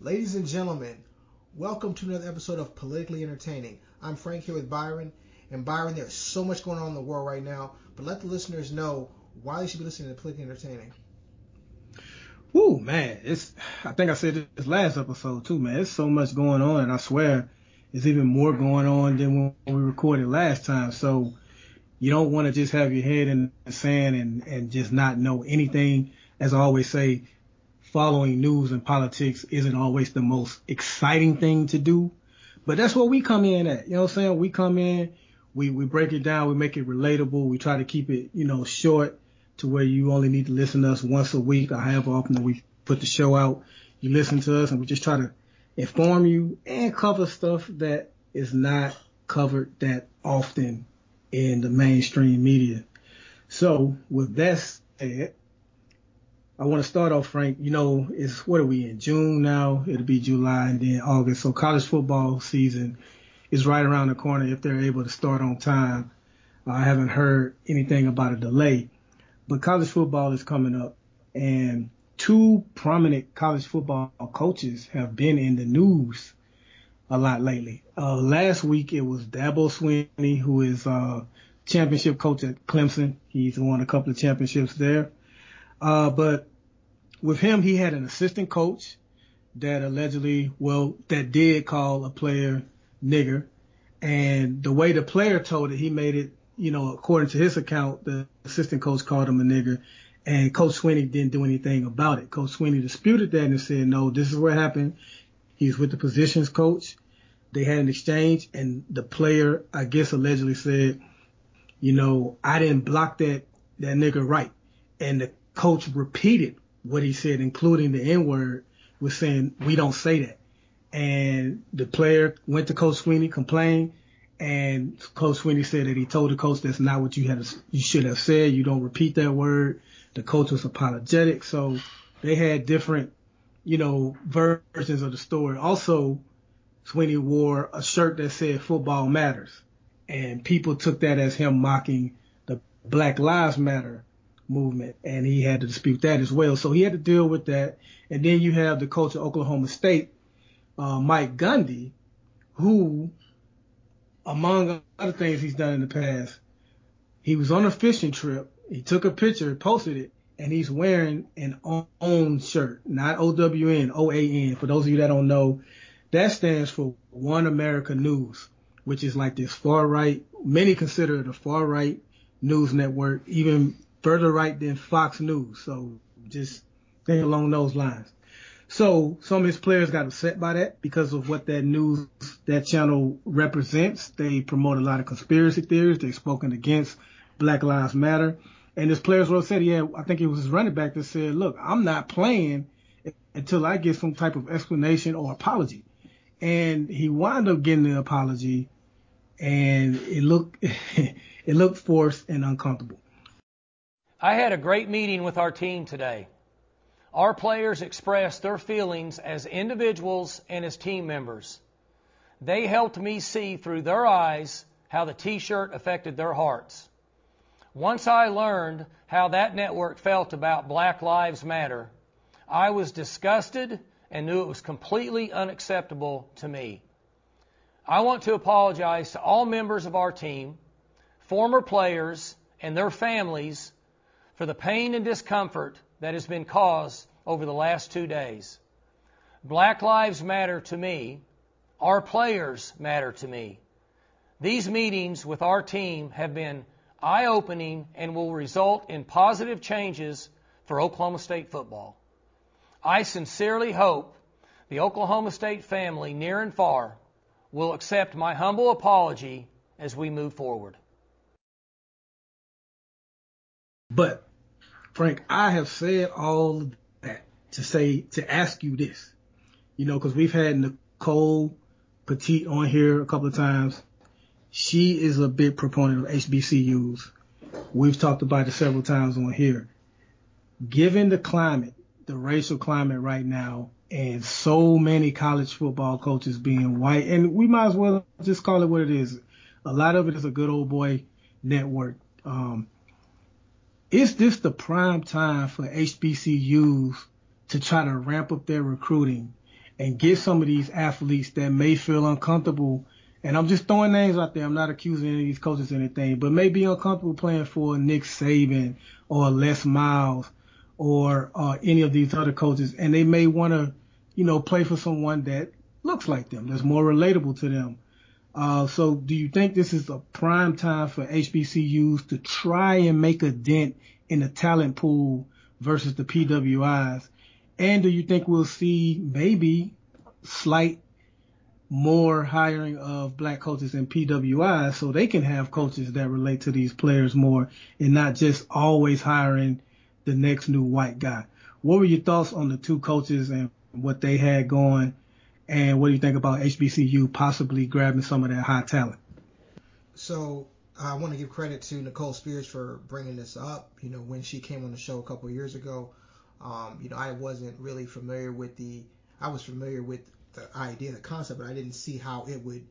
Ladies and gentlemen, welcome to another episode of Politically Entertaining. I'm Frank here with Byron. And Byron, there's so much going on in the world right now, but let the listeners know why they should be listening to Politically Entertaining. Ooh, man, it's. I think I said this last episode too, man. There's so much going on, and I swear, it's even more going on than when we recorded last time. So, you don't want to just have your head in the sand and and just not know anything. As I always say, following news and politics isn't always the most exciting thing to do, but that's what we come in at. You know what I'm saying? We come in, we, we break it down, we make it relatable, we try to keep it, you know, short to where you only need to listen to us once a week or however often we put the show out. You listen to us and we just try to inform you and cover stuff that is not covered that often in the mainstream media. So with that said, I want to start off, Frank. You know, it's what are we in June now? It'll be July and then August. So college football season is right around the corner if they're able to start on time. I haven't heard anything about a delay, but college football is coming up and two prominent college football coaches have been in the news a lot lately. Uh, last week it was Dabo Swinney, who is uh, championship coach at Clemson. He's won a couple of championships there. Uh, but with him, he had an assistant coach that allegedly, well, that did call a player nigger. And the way the player told it, he made it, you know, according to his account, the assistant coach called him a nigger and Coach Sweeney didn't do anything about it. Coach Sweeney disputed that and said, no, this is what happened. He's with the positions coach. They had an exchange and the player, I guess, allegedly said, you know, I didn't block that, that nigger right. And the coach repeated what he said, including the N word, was saying, we don't say that. And the player went to Coach Sweeney, complained, and Coach Sweeney said that he told the coach that's not what you had, you should have said. You don't repeat that word. The coach was apologetic. So they had different, you know, versions of the story. Also, Sweeney wore a shirt that said football matters. And people took that as him mocking the Black Lives Matter movement, and he had to dispute that as well. So he had to deal with that. And then you have the coach of Oklahoma State, uh, Mike Gundy, who, among other things he's done in the past, he was on a fishing trip. He took a picture, posted it, and he's wearing an OWN shirt, not O-W-N, O-A-N. For those of you that don't know, that stands for One America News, which is like this far right, many consider it a far right news network, even further right than Fox News. So just think along those lines. So some of his players got upset by that because of what that news, that channel represents. They promote a lot of conspiracy theories. They've spoken against Black Lives Matter. And his players were said, yeah, I think it was his running back that said, look, I'm not playing until I get some type of explanation or apology. And he wound up getting the apology and it looked, it looked forced and uncomfortable. I had a great meeting with our team today. Our players expressed their feelings as individuals and as team members. They helped me see through their eyes how the t-shirt affected their hearts. Once I learned how that network felt about Black Lives Matter, I was disgusted and knew it was completely unacceptable to me. I want to apologize to all members of our team, former players, and their families for the pain and discomfort that has been caused over the last two days. Black lives matter to me. Our players matter to me. These meetings with our team have been eye opening and will result in positive changes for Oklahoma State football. I sincerely hope the Oklahoma State family, near and far, will accept my humble apology as we move forward. But Frank, I have said all that to say to ask you this, you know, because we've had Nicole Petit on here a couple of times. She is a big proponent of HBCUs. We've talked about it several times on here. Given the climate, the racial climate right now, and so many college football coaches being white, and we might as well just call it what it is. A lot of it is a good old boy network. Um, is this the prime time for HBCUs to try to ramp up their recruiting and get some of these athletes that may feel uncomfortable. And I'm just throwing names out there. I'm not accusing any of these coaches anything, but may be uncomfortable playing for Nick Saban or Les Miles or uh, any of these other coaches, and they may want to, you know, play for someone that looks like them, that's more relatable to them. Uh, so do you think this is a prime time for HBCUs to try and make a dent in the talent pool versus the PWIs? And do you think we'll see maybe slight more hiring of black coaches in PWIs so they can have coaches that relate to these players more and not just always hiring the next new white guy? What were your thoughts on the two coaches and what they had going? And what do you think about HBCU possibly grabbing some of that high talent? So I want to give credit to Nicole Spears for bringing this up. You know, when she came on the show a couple years ago, um, you know, I wasn't really familiar with the. I was familiar with the idea, the concept, but I didn't see how it would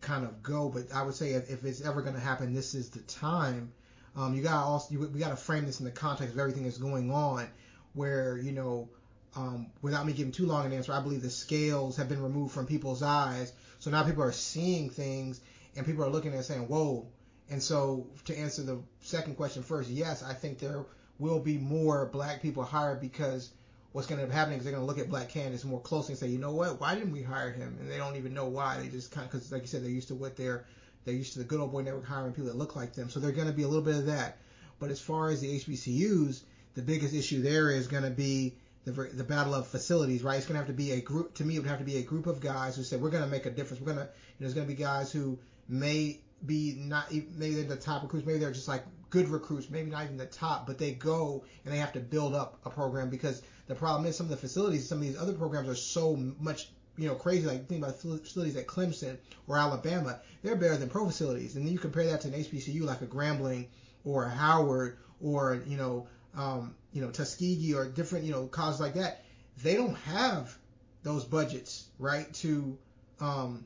kind of go. But I would say if, if it's ever going to happen, this is the time. Um, you got to also you, we got to frame this in the context of everything that's going on, where you know, um, without me giving too long an answer, I believe the scales have been removed from people's eyes, so now people are seeing things and people are looking and saying, "Whoa." And so to answer the second question first, yes, I think there will be more black people hired because what's going to happening is they're going to look at black candidates more closely and say, you know what, why didn't we hire him? And they don't even know why. They just kind of, because like you said, they're used to what they're, they're used to the good old boy network hiring people that look like them. So they're going to be a little bit of that. But as far as the HBCUs, the biggest issue there is going to be the, the battle of facilities, right? It's going to have to be a group, to me, it would have to be a group of guys who said, we're going to make a difference. We're going to, there's going to be guys who may be not, maybe they're the top recruits, maybe they're just like good recruits, maybe not even the top, but they go and they have to build up a program because the problem is some of the facilities, some of these other programs are so much, you know, crazy. Like think about facilities at Clemson or Alabama, they're better than pro facilities. And then you compare that to an HBCU like a Grambling or a Howard or you know, um, you know Tuskegee or different you know colleges like that. They don't have those budgets, right? To um,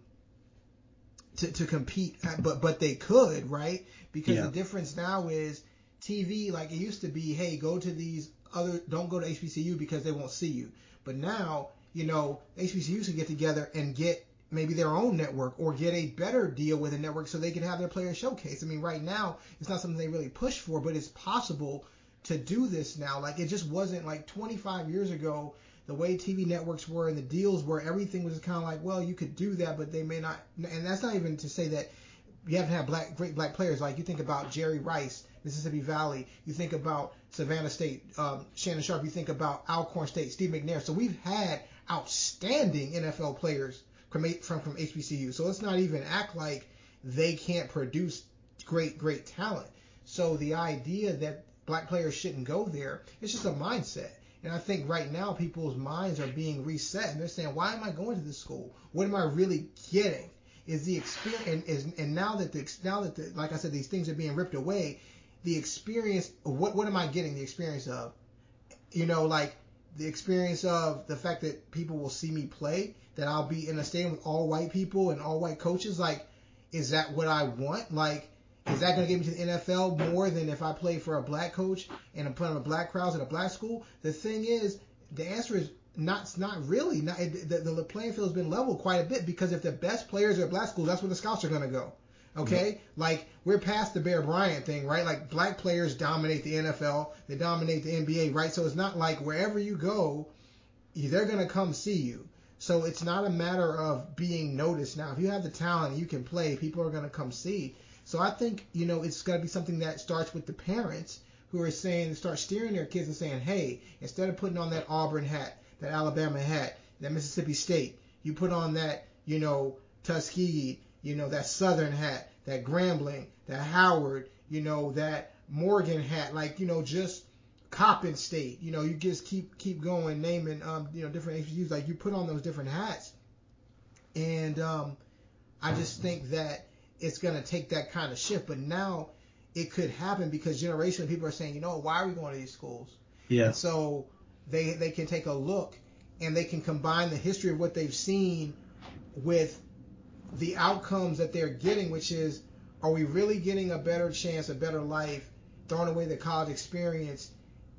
to, to compete, but but they could, right? Because yeah. the difference now is TV. Like it used to be, hey, go to these other, don't go to HBCU because they won't see you. But now, you know, HBCUs can get together and get maybe their own network or get a better deal with a network so they can have their players showcase. I mean, right now it's not something they really push for, but it's possible to do this now. Like it just wasn't like 25 years ago the way TV networks were and the deals were, everything was kind of like, well, you could do that, but they may not. And that's not even to say that you haven't had black great black players. Like you think about Jerry Rice, Mississippi Valley. You think about Savannah State, um, Shannon Sharpe. You think about Alcorn State, Steve McNair. So we've had outstanding NFL players from from from HBCU. So let's not even act like they can't produce great great talent. So the idea that black players shouldn't go there, it's just a mindset. And I think right now people's minds are being reset and they're saying, why am I going to this school? What am I really getting? Is the experience and, is, and now that the now that the, like I said these things are being ripped away, the experience what what am I getting the experience of? You know, like the experience of the fact that people will see me play, that I'll be in a stadium with all white people and all white coaches. Like, is that what I want? Like, is that going to get me to the NFL more than if I play for a black coach and I'm playing with black crowds at a black school? The thing is, the answer is not not really. Not, the, the playing field has been leveled quite a bit because if the best players are at black schools, that's where the scouts are going to go. Okay, yep. like we're past the Bear Bryant thing, right? Like black players dominate the NFL, they dominate the NBA, right? So it's not like wherever you go, they're going to come see you. So it's not a matter of being noticed now. If you have the talent, you can play. People are going to come see. So I think, you know, it's got to be something that starts with the parents who are saying, start steering their kids and saying, hey, instead of putting on that Auburn hat, that Alabama hat, that Mississippi State, you put on that, you know, Tuskegee, you know, that Southern hat, that Grambling, that Howard, you know, that Morgan hat, like, you know, just Coppin State, you know, you just keep keep going naming, um, you know, different HBCUs, like you put on those different hats, and um, I just think that it's going to take that kind of shift. But now it could happen because generation of people are saying, you know, why are we going to these schools? Yeah. And so they they can take a look and they can combine the history of what they've seen with the outcomes that they're getting, which is, are we really getting a better chance, a better life, throwing away the college experience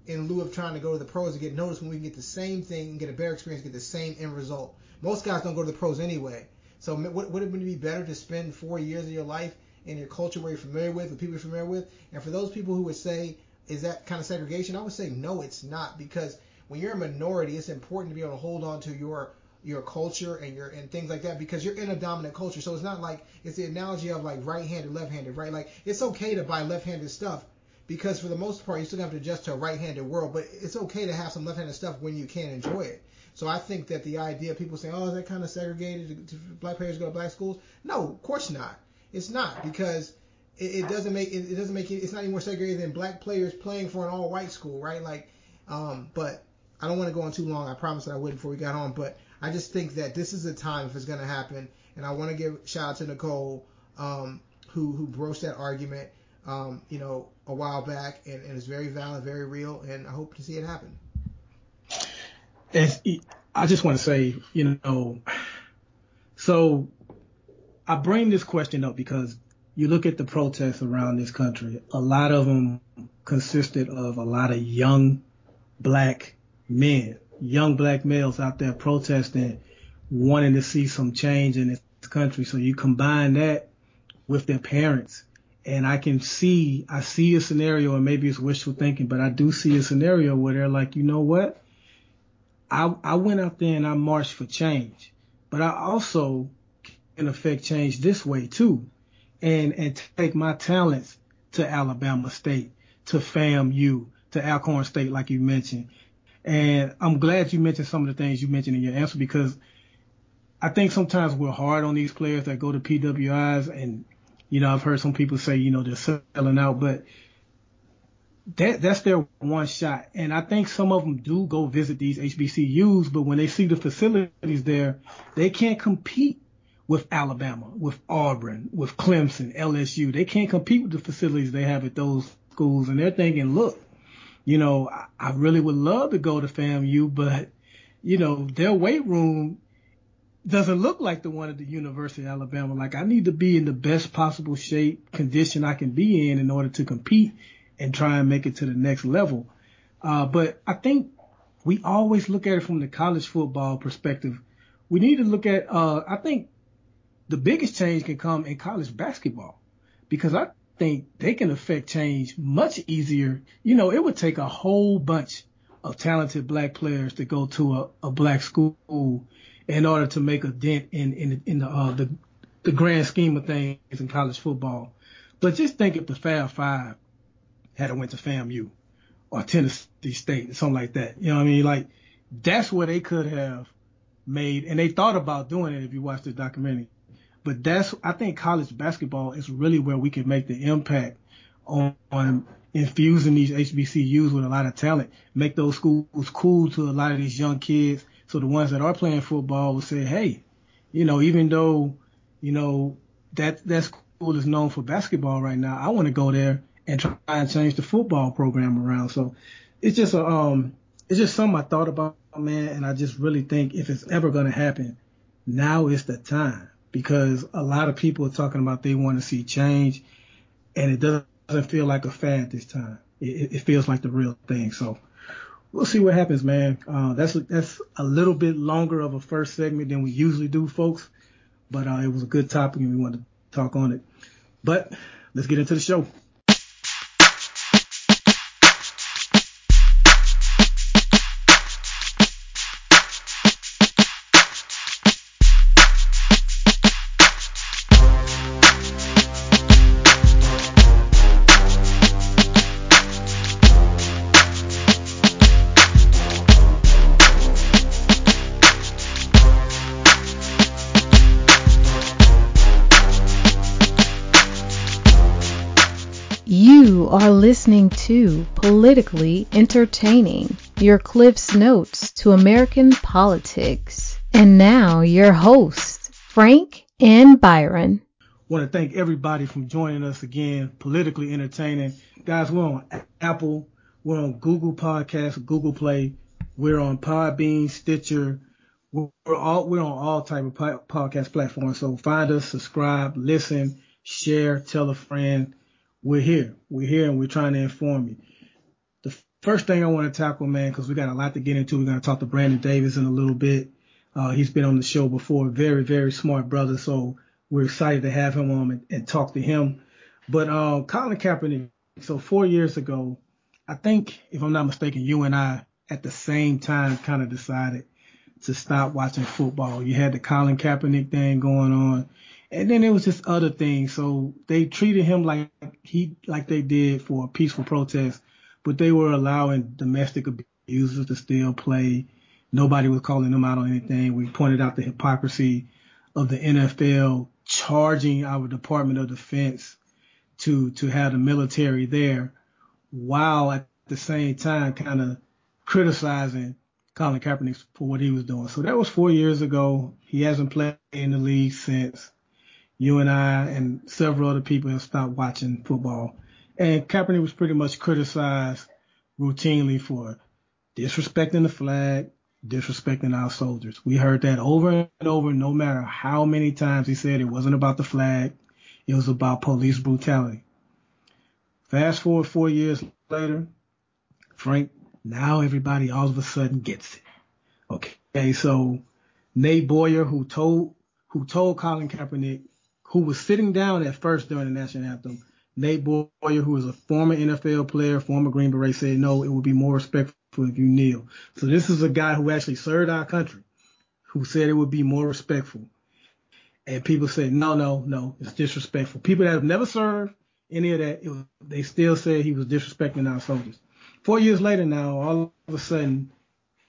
in lieu of trying to go to the pros and get noticed when we can get the same thing and get a better experience, get the same end result. Most guys don't go to the pros anyway. So would, would it be better to spend four years of your life in your culture where you're familiar with, with people you're familiar with? And for those people who would say, is that kind of segregation? I would say no, it's not because when you're a minority, it's important to be able to hold on to your your culture and your and things like that because you're in a dominant culture. So it's not like it's the analogy of like right-handed, left-handed, right? Like it's okay to buy left-handed stuff because for the most part you still have to adjust to a right-handed world, but it's okay to have some left-handed stuff when you can enjoy it. So I think that the idea of people saying, oh, is that kind of segregated to, black players go to black schools? No, of course not. It's not because it, it doesn't make it, it, doesn't make it, it's not any more segregated than black players playing for an all-white school, right? Like, um, but I don't want to go on too long. I promised that I wouldn't before we got on, but I just think that this is a time if it's going to happen, and I want to give shout out to Nicole, um, who who broached that argument, um, you know, a while back, and, and it's very valid, very real, and I hope to see it happen. And I just want to say, you know, so I bring this question up because you look at the protests around this country, a lot of them consisted of a lot of young black men, young black males out there protesting, wanting to see some change in this country. So you combine that with their parents. And I can see, I see a scenario and maybe it's wishful thinking, but I do see a scenario where they're like, you know what? I, I went out there and I marched for change, but I also can affect change this way too. And, and take my talents to Alabama State, to FAMU, to Alcorn State, like you mentioned, and I'm glad you mentioned some of the things you mentioned in your answer because I think sometimes we're hard on these players that go to PWIs and, you know, I've heard some people say, you know, they're selling out, but that, that's their one shot. And I think some of them do go visit these HBCUs, but when they see the facilities there, they can't compete with Alabama, with Auburn, with Clemson, LSU. They can't compete with the facilities they have at those schools. And they're thinking, look, you know, I, I really would love to go to FAMU, but you know, their weight room doesn't look like the one at the University of Alabama. Like I need to be in the best possible shape, condition I can be in in order to compete and try and make it to the next level. Uh, but I think we always look at it from the college football perspective. We need to look at, uh, I think the biggest change can come in college basketball because I think they can affect change much easier. You know, it would take a whole bunch of talented black players to go to a, a black school in order to make a dent in in, in the, uh, the the grand scheme of things in college football. But just think if the Fab Five had went to FAMU or Tennessee State or something like that. You know what I mean? Like that's where they could have made, and they thought about doing it if you watch the documentary. But that's, I think college basketball is really where we can make the impact on, on infusing these HBCUs with a lot of talent, make those schools cool to a lot of these young kids. So the ones that are playing football will say, hey, you know, even though, you know, that, that school is known for basketball right now, I want to go there and try and change the football program around. So it's just a, um, it's just something I thought about, man. And I just really think if it's ever going to happen, now is the time because a lot of people are talking about they want to see change, and it doesn't feel like a fad this time. It, it feels like the real thing. So we'll see what happens, man. Uh, that's that's a little bit longer of a first segment than we usually do, folks. But uh, it was a good topic, and we wanted to talk on it. But let's get into the show. To Politically Entertaining, your Cliff's Notes to American politics. And now your hosts, Frank and Byron. Want to thank everybody for joining us again, Politically Entertaining. Guys, we're on Apple, we're on Google Podcasts, Google Play, we're on Podbean, Stitcher, we're all we're on all type of podcast platforms. So find us, subscribe, listen, share, tell a friend we're here. We're here and we're trying to inform you. The first thing I want to tackle, man, because we got a lot to get into. We're going to talk to Brandon Davis in a little bit. Uh, he's been on the show before. Very, very smart brother. So we're excited to have him on and, and talk to him. But uh, Colin Kaepernick. So four years ago, I think, if I'm not mistaken, you and I at the same time kind of decided to stop watching football. You had the Colin Kaepernick thing going on. And then there was just other things. So they treated him like he, like they did for a peaceful protest, but they were allowing domestic abusers to still play. Nobody was calling them out on anything. We pointed out the hypocrisy of the NFL charging our Department of Defense to, to have the military there while at the same time kind of criticizing Colin Kaepernick for what he was doing. So that was four years ago. He hasn't played in the league since. You and I and several other people have stopped watching football. And Kaepernick was pretty much criticized routinely for disrespecting the flag, disrespecting our soldiers. We heard that over and over, no matter how many times he said it wasn't about the flag, it was about police brutality. Fast forward four years later, Frank, now everybody all of a sudden gets it. Okay, so Nate Boyer, who told who told Colin Kaepernick, who was sitting down at first during the national anthem, Nate Boyer, who is a former NFL player, former Green Beret, said no, it would be more respectful if you kneel. So this is a guy who actually served our country, who said it would be more respectful. And people said, no, no, no, it's disrespectful. People that have never served any of that, was, they still said he was disrespecting our soldiers. Four years later now, all of a sudden,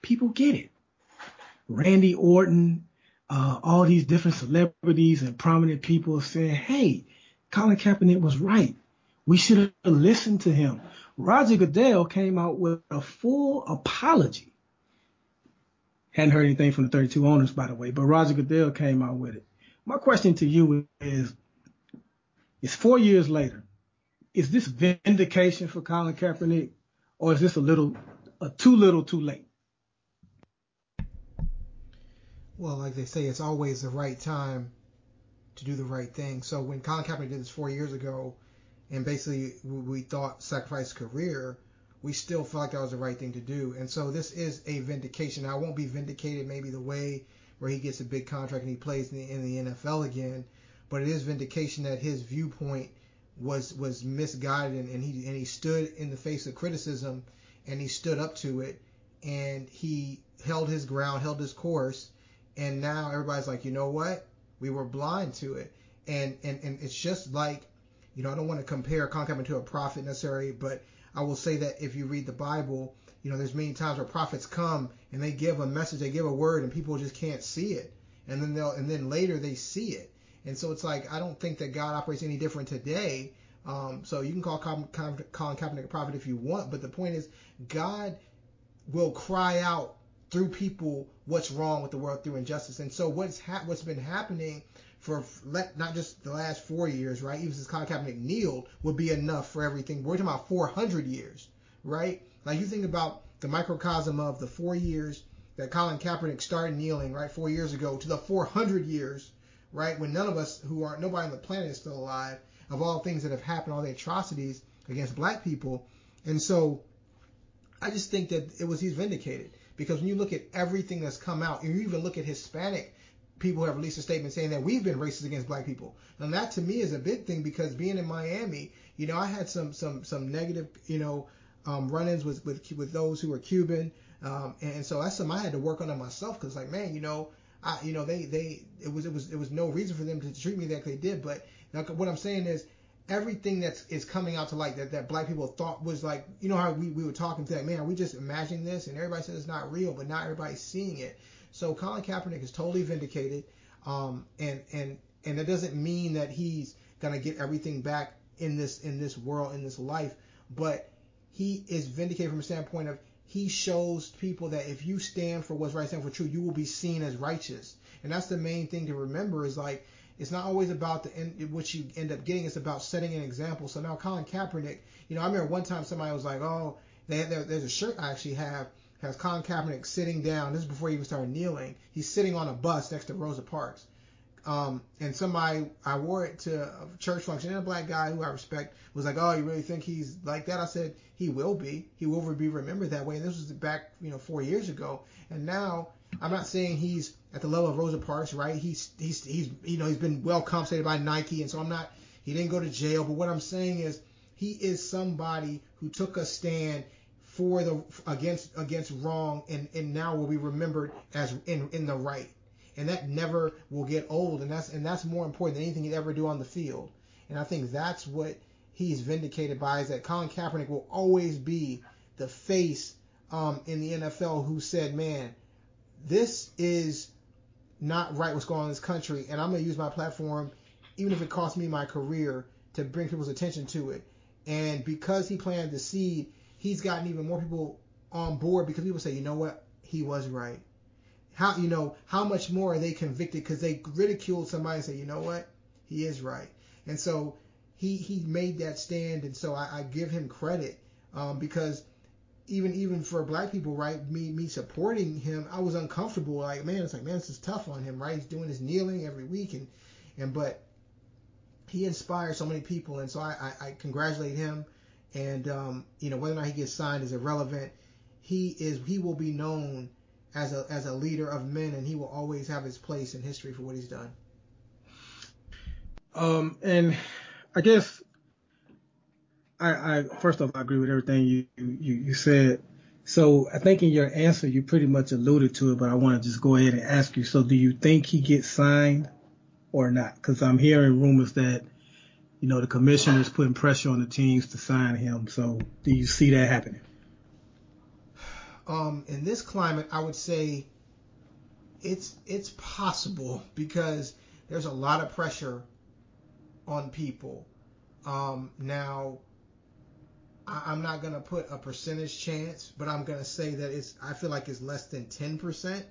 people get it. Randy Orton, uh, all these different celebrities and prominent people saying, hey, Colin Kaepernick was right. We should have listened to him. Roger Goodell came out with a full apology. Hadn't heard anything from the 32 owners, by the way, but Roger Goodell came out with it. My question to you is, it's four years later. Is this vindication for Colin Kaepernick or is this a little, a too little, too late? Well, like they say, it's always the right time to do the right thing. So when Colin Kaepernick did this four years ago, and basically we thought sacrifice career, we still felt like that was the right thing to do. And so this is a vindication. Now, I won't be vindicated maybe the way where he gets a big contract and he plays in the, in the NFL again, but it is vindication that his viewpoint was was misguided and, and he and he stood in the face of criticism and he stood up to it and he held his ground, held his course, and now everybody's like, you know what? We were blind to it. And and, and it's just like, you know, I don't want to compare Colin to a prophet necessarily, but I will say that if you read the Bible, you know, there's many times where prophets come and they give a message, they give a word, and people just can't see it. And then they'll and then later they see it. And so it's like I don't think that God operates any different today. Um, so you can call Colin Kaepernick a prophet if you want, but the point is God will cry out through people what's wrong with the world through injustice. And so what's ha- what's been happening for not just the last four years, right? Even since Colin Kaepernick kneeled would be enough for everything. We're talking about 400 years, right? Like you think about the microcosm of the four years that Colin Kaepernick started kneeling, right, four years ago, to the 400 years right? When none of us who are nobody on the planet is still alive, of all things that have happened, all the atrocities against black people. And so I just think that it was he's vindicated because when you look at everything that's come out, and you even look at Hispanic people have released a statement saying that we've been racist against black people. And that to me is a big thing because being in Miami, you know, I had some some some negative, you know, um, run-ins with with with those who were Cuban, um, and so that's something I had to work on it myself because like man, you know, I, you know, they, they, it was, it was, it was no reason for them to treat me like they did. But what I'm saying is, everything that's is coming out to light that, that black people thought was like, you know how we, we were talking to like, man, we just imagining this? And everybody says it's not real, but not everybody's seeing it. So Colin Kaepernick is totally vindicated. Um, and, and, and that doesn't mean that he's gonna get everything back in this, in this world, in this life, but he is vindicated from a standpoint of he shows people that if you stand for what's right, stand for true you will be seen as righteous. And that's the main thing to remember is like it's not always about the end, what you end up getting. It's about setting an example. So now Colin Kaepernick, you know, I remember one time somebody was like, oh, they, there's a shirt I actually have has Colin Kaepernick sitting down. This is before he even started kneeling. He's sitting on a bus next to Rosa Parks. Um, and somebody, I wore it to a church function, and a black guy who I respect was like, "Oh, you really think he's like that?" I said, "He will be. He will be remembered that way." And this was back, you know, four years ago. And now, I'm not saying he's at the level of Rosa Parks, right? He's he's he's you know he's been well compensated by Nike, and so I'm not. He didn't go to jail, but what I'm saying is he is somebody who took a stand for the against against wrong, and and now will be remembered as in in the right and that never will get old, and that's and that's more important than anything he'd ever do on the field. And I think that's what he's vindicated by is that Colin Kaepernick will always be the face um, in the NFL who said, "Man, this is not right. What's going on in this country, and I'm gonna use my platform, even if it costs me my career, to bring people's attention to it." And because he planted the seed, he's gotten even more people on board because people say, "You know what? He was right." how you know how much more are they convicted because they ridiculed somebody and say, you know what, he is right, and so he he made that stand, and so I, I give him credit um, because even even for black people, right, me me supporting him, I was uncomfortable. Like man, it's like man, this is tough on him, right? He's doing his kneeling every week, and and but he inspired so many people, and so I I, I congratulate him, and um, you know whether or not he gets signed is irrelevant. He is he will be known as a as a leader of men, and he will always have his place in history for what he's done. Um, and I guess I, I first off I agree with everything you, you you said. So I think in your answer you pretty much alluded to it, but I want to just go ahead and ask you. So do you think he gets signed or not? Because I'm hearing rumors that you know the commissioner is putting pressure on the teams to sign him. So do you see that happening? um, in this climate, I would say it's it's possible because there's a lot of pressure on people. Um, now, I, am not gonna put a percentage chance, but I'm gonna say that it's I feel like it's less than 10%.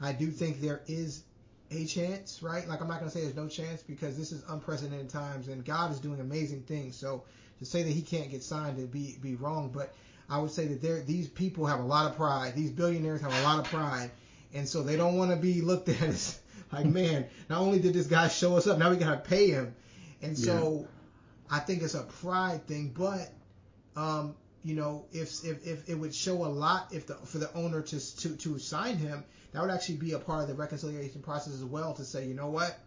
I do think there is a chance, right? Like I'm not gonna say there's no chance because this is unprecedented times and God is doing amazing things. So to say that he can't get signed would be be wrong, but I would say that there these people have a lot of pride. These billionaires have a lot of pride, and so they don't want to be looked at as like, man, not only did this guy show us up, now we gotta pay him, and so yeah. I think it's a pride thing. But um, you know, if, if if it would show a lot if the for the owner to to to sign him, that would actually be a part of the reconciliation process as well to say, you know what,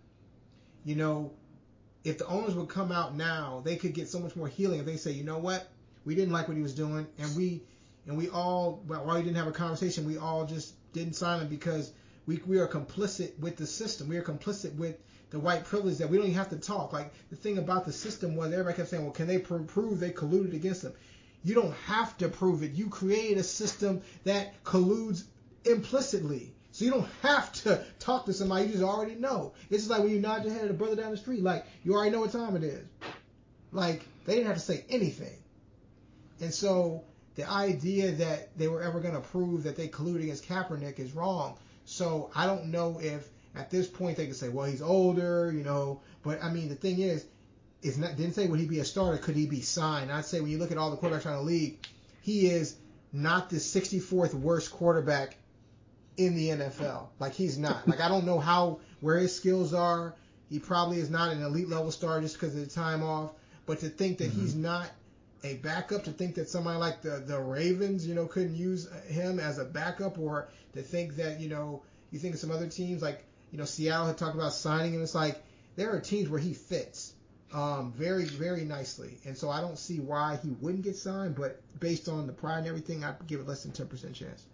you know, if the owners would come out now, they could get so much more healing if they say, you know what, we didn't like what he was doing, and we and we all while we didn't have a conversation, we all just didn't sign him because we we are complicit with the system. We are complicit with the white privilege that we don't even have to talk. Like the thing about the system was everybody kept saying, well, can they prove they colluded against them? You don't have to prove it. You create a system that colludes implicitly. So you don't have to talk to somebody. You just already know. It's just like when you nod your head at a brother down the street. Like you already know what time it is. Like they didn't have to say anything. And so the idea that they were ever going to prove that they colluded against Kaepernick is wrong. So I don't know if at this point they can say, well, he's older, you know. But I mean, the thing is, it's not didn't say would he be a starter, could he be signed? I'd say when you look at all the quarterbacks around the league, he is not the 64th worst quarterback in the NFL. Like he's not. Like I don't know how where his skills are. He probably is not an elite level star just because of the time off. But to think that mm-hmm. he's not a backup to think that somebody like the the Ravens, you know, couldn't use him as a backup, or to think that you know you think of some other teams like you know Seattle had talked about signing him. It's like there are teams where he fits um, very very nicely, and so I don't see why he wouldn't get signed. But based on the pride and everything, I'd give it less than ten percent chance.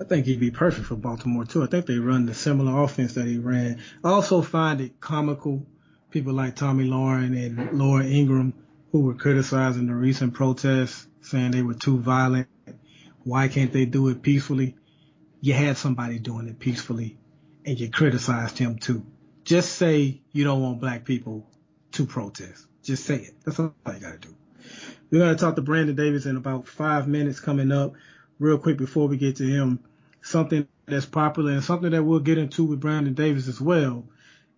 I think he'd be perfect for Baltimore too. I think they run the similar offense that he ran. I also find it comical people like Tomi Lahren and Laura Ingraham who were criticizing the recent protests, saying they were too violent. Why can't they do it peacefully? You had somebody doing it peacefully and you criticized him too. Just say you don't want black people to protest. Just say it. That's all you gotta do. We're gonna talk to Brandon Davis in about five minutes coming up. Real quick before we get to him, something that's popular and something that we'll get into with Brandon Davis as well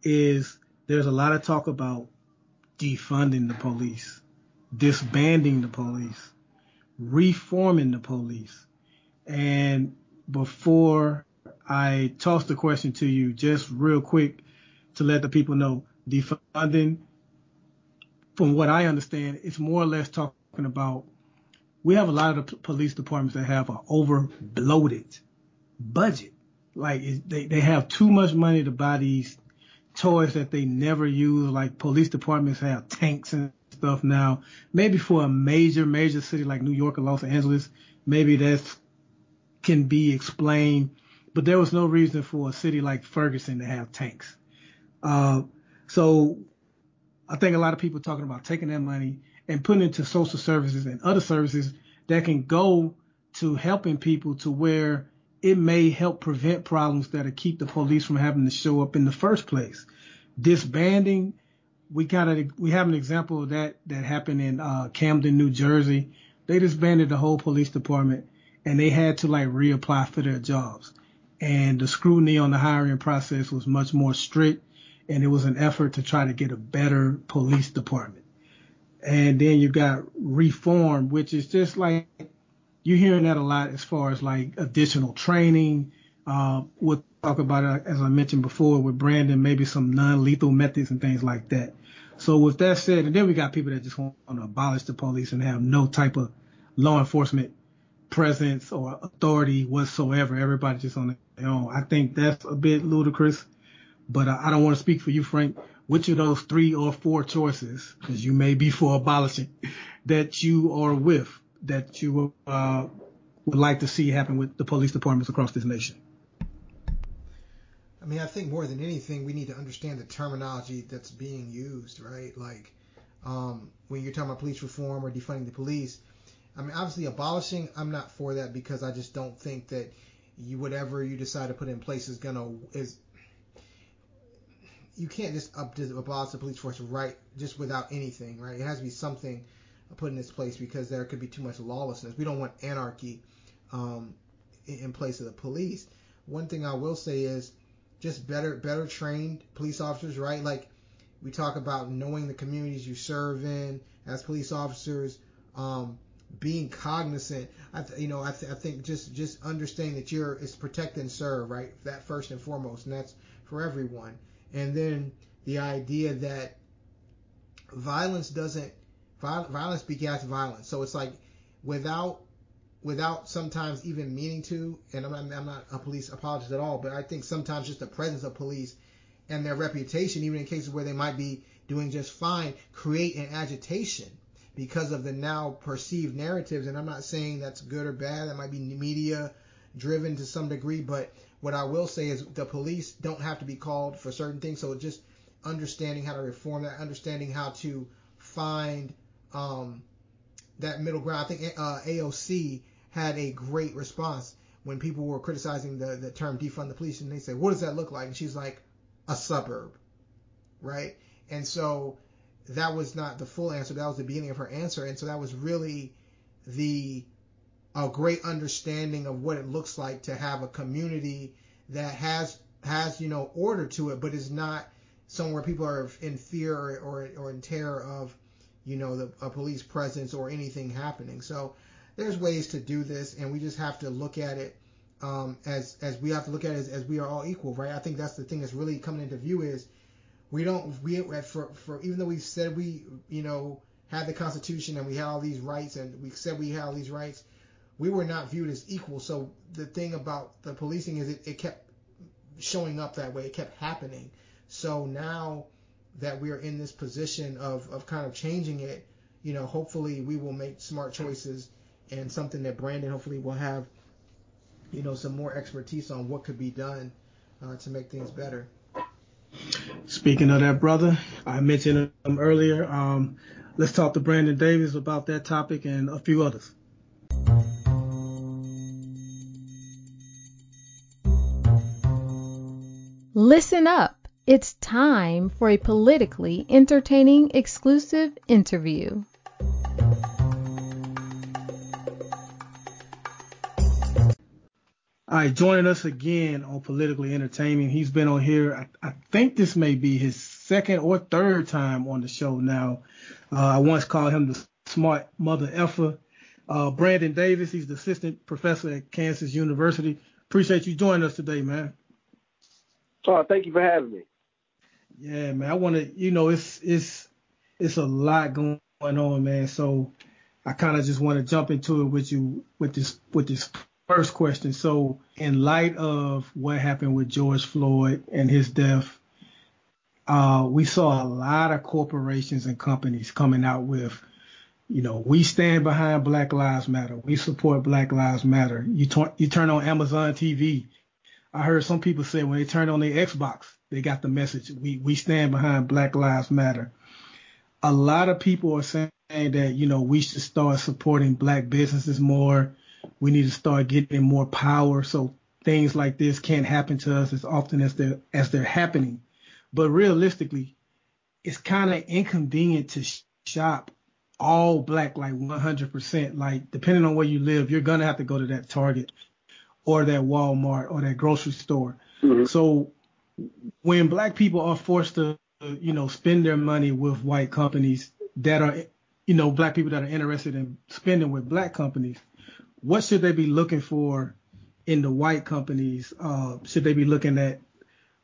is there's a lot of talk about defunding the police disbanding the police, reforming the police. And before I toss the question to you, just real quick, to let the people know defunding, from what I understand, it's more or less talking about we have a lot of the police departments that have an over bloated budget. Like they, they have too much money to buy these toys that they never use. Like police departments have tanks and stuff now. Maybe for a major, major city like New York or Los Angeles, maybe that can be explained. But there was no reason for a city like Ferguson to have tanks. Uh, so I think a lot of people are talking about taking that money and putting it into social services and other services that can go to helping people to where it may help prevent problems that'll keep the police from having to show up in the first place. Disbanding, we kind of we have an example of that that happened in uh, Camden, New Jersey. They disbanded the whole police department and they had to like reapply for their jobs. And the scrutiny on the hiring process was much more strict and it was an effort to try to get a better police department. And then you got reform, which is just like you're hearing that a lot as far as like additional training. Uh, we'll talk about it, as I mentioned before, with Brandon, maybe some non-lethal methods and things like that. So with that said, and then we got people that just want to abolish the police and have no type of law enforcement presence or authority whatsoever. Everybody just on their own. I think that's a bit ludicrous, but I don't want to speak for you, Frank. Which of those three or four choices, because you may be for abolishing, that you are with, that you uh, would like to see happen with the police departments across this nation? I mean, I think more than anything, we need to understand the terminology that's being used, right? Like, um, when you're talking about police reform or defunding the police, I mean, obviously abolishing, I'm not for that because I just don't think that you whatever you decide to put in place is gonna is you can't just up abolish the police force right just without anything, right? It has to be something put in its place because there could be too much lawlessness. We don't want anarchy um, in place of the police. One thing I will say is just better better trained police officers, right? Like we talk about knowing the communities you serve in as police officers. Um, being cognizant, I th- you know, I, th- I think just just understanding that you're it's protect and serve, right? That first and foremost, and that's for everyone. And then the idea that violence doesn't violence begets violence. So it's like without without sometimes even meaning to, and I'm I'm not a police apologist at all, but I think sometimes just the presence of police and their reputation, even in cases where they might be doing just fine, create an agitation because of the now perceived narratives. And I'm not saying that's good or bad. That might be media driven to some degree. But what I will say is the police don't have to be called for certain things. So just understanding how to reform that, understanding how to find um, that middle ground. I think uh, AOC had a great response when people were criticizing the, the term defund the police. And they said, what does that look like? And she's like, a suburb. Right. And so that was not the full answer. That was the beginning of her answer, and so that was really the a great understanding of what it looks like to have a community that has has you know order to it, but is not somewhere people are in fear or or, or in terror of you know the a police presence or anything happening. So there's ways to do this, and we just have to look at it um, as as we have to look at it as, as we are all equal, right? I think that's the thing that's really coming into view is we don't we for for even though we said we you know had the Constitution and we had all these rights and we said we had all these rights, we were not viewed as equal. So the thing about the policing is it, it kept showing up that way. It kept happening. So now that we are in this position of, of kind of changing it, you know, hopefully we will make smart choices and something that Brandon hopefully will have, you know, some more expertise on what could be done uh, to make things better. Speaking of that brother, I mentioned him earlier. Um, let's talk to Brandon Davis about that topic and a few others. Listen up. It's time for a politically entertaining exclusive interview. All right, joining us again on Politically Entertaining. He's been on here. I, I, think this may be his second or third time on the show now. Uh, I once called him the smart mother effer. Uh, Brandon Davis, he's the assistant professor at Kansas University. Appreciate you joining us today, man. Oh, thank you for having me. Yeah, man. I want to, you know, it's it's it's a lot going on, man. So I kind of just want to jump into it with you with this with this first question. So, in light of what happened with George Floyd and his death, uh, we saw a lot of corporations and companies coming out with, you know, we stand behind Black Lives Matter. We support Black Lives Matter. You, t- you turn on Amazon TV. I heard some people say when they turn on their Xbox, they got the message. We we stand behind Black Lives Matter. A lot of people are saying that you know we should start supporting black businesses more. We need to start getting more power so things like this can't happen to us as often as they're as they're happening. But realistically, it's kind of inconvenient to shop all black like 100%. Like depending on where you live, you're gonna have to go to that Target or that Walmart or that grocery store. Mm-hmm. So when black people are forced to, you know, spend their money with white companies that are, you know, black people that are interested in spending with black companies, what should they be looking for in the white companies? Uh, should they be looking at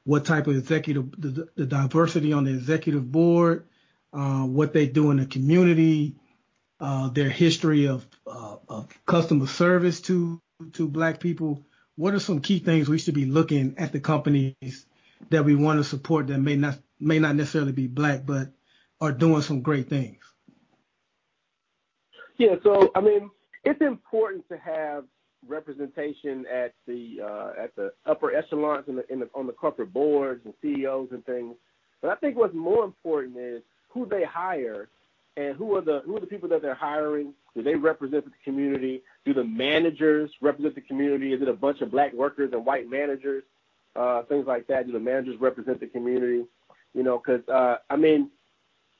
what type of executive, the, the diversity on the executive board, uh, what they do in the community, uh, their history of, uh, of customer service to to black people. What are some key things we should be looking at the companies that we want to support that may not may not necessarily be black, but are doing some great things? Yeah, so I mean, it's important to have representation at the uh, at the upper echelons in the, in the, on the corporate boards and CEOs and things. But I think what's more important is who they hire and who are the who are the people that they're hiring. Do they represent the community? Do the managers represent the community? Is it a bunch of black workers and white managers? uh, things like that. Do the managers represent the community? You know, because uh, I mean,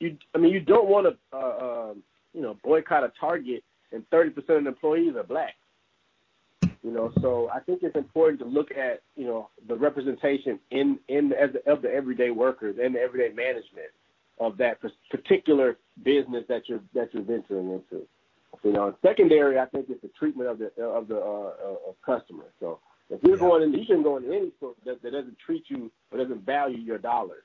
you I mean you don't want to uh, uh, you know boycott a Target and 30% of the employees are black. You know, so I think it's important to look at you know the representation in in as the, of the everyday workers and the everyday management of that particular business that you're that you're venturing into. You know, secondary, I think, is the treatment of the of the uh, uh, customer. So if you're yeah. going in, you shouldn't go into any store that, that doesn't treat you or doesn't value your dollars.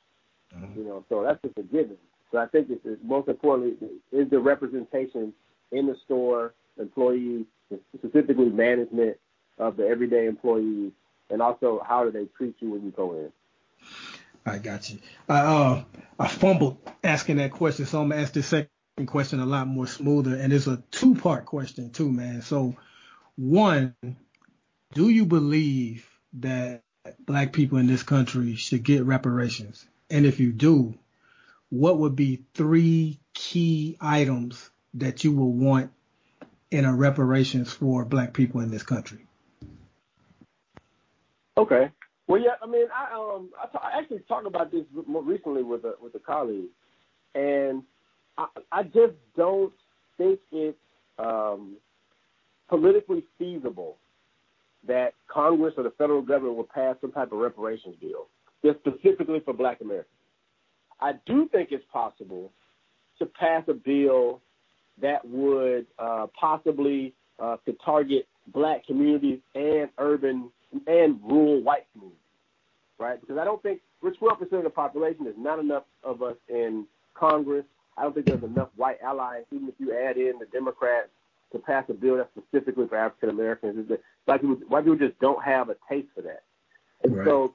Mm-hmm. You know, so that's just a given. So I think it's, it's most importantly is the representation in the store, employees, specifically management of the everyday employees, and also how do they treat you when you go in. I got you. I uh I fumbled asking that question, so I'm gonna ask the second question a lot more smoother, and it's a two part question too, man. So one, do you believe that black people in this country should get reparations? And if you do, what would be three key items that you will want in a reparations for black people in this country? Okay. Well, yeah. I mean, I um, I, t- I actually talked about this more recently with a with a colleague, and I, I just don't think it's um, politically feasible that Congress or the federal government will pass some type of reparations bill, just specifically for Black Americans. I do think it's possible to pass a bill that would uh, possibly uh, to target Black communities and urban and rural white communities, right? Because I don't think we're 12% of the population. There's not enough of us in Congress. I don't think there's enough white allies, even if you add in the Democrats to pass a bill that's specifically for African Americans. Black people, white people just don't have a taste for that. And right. so,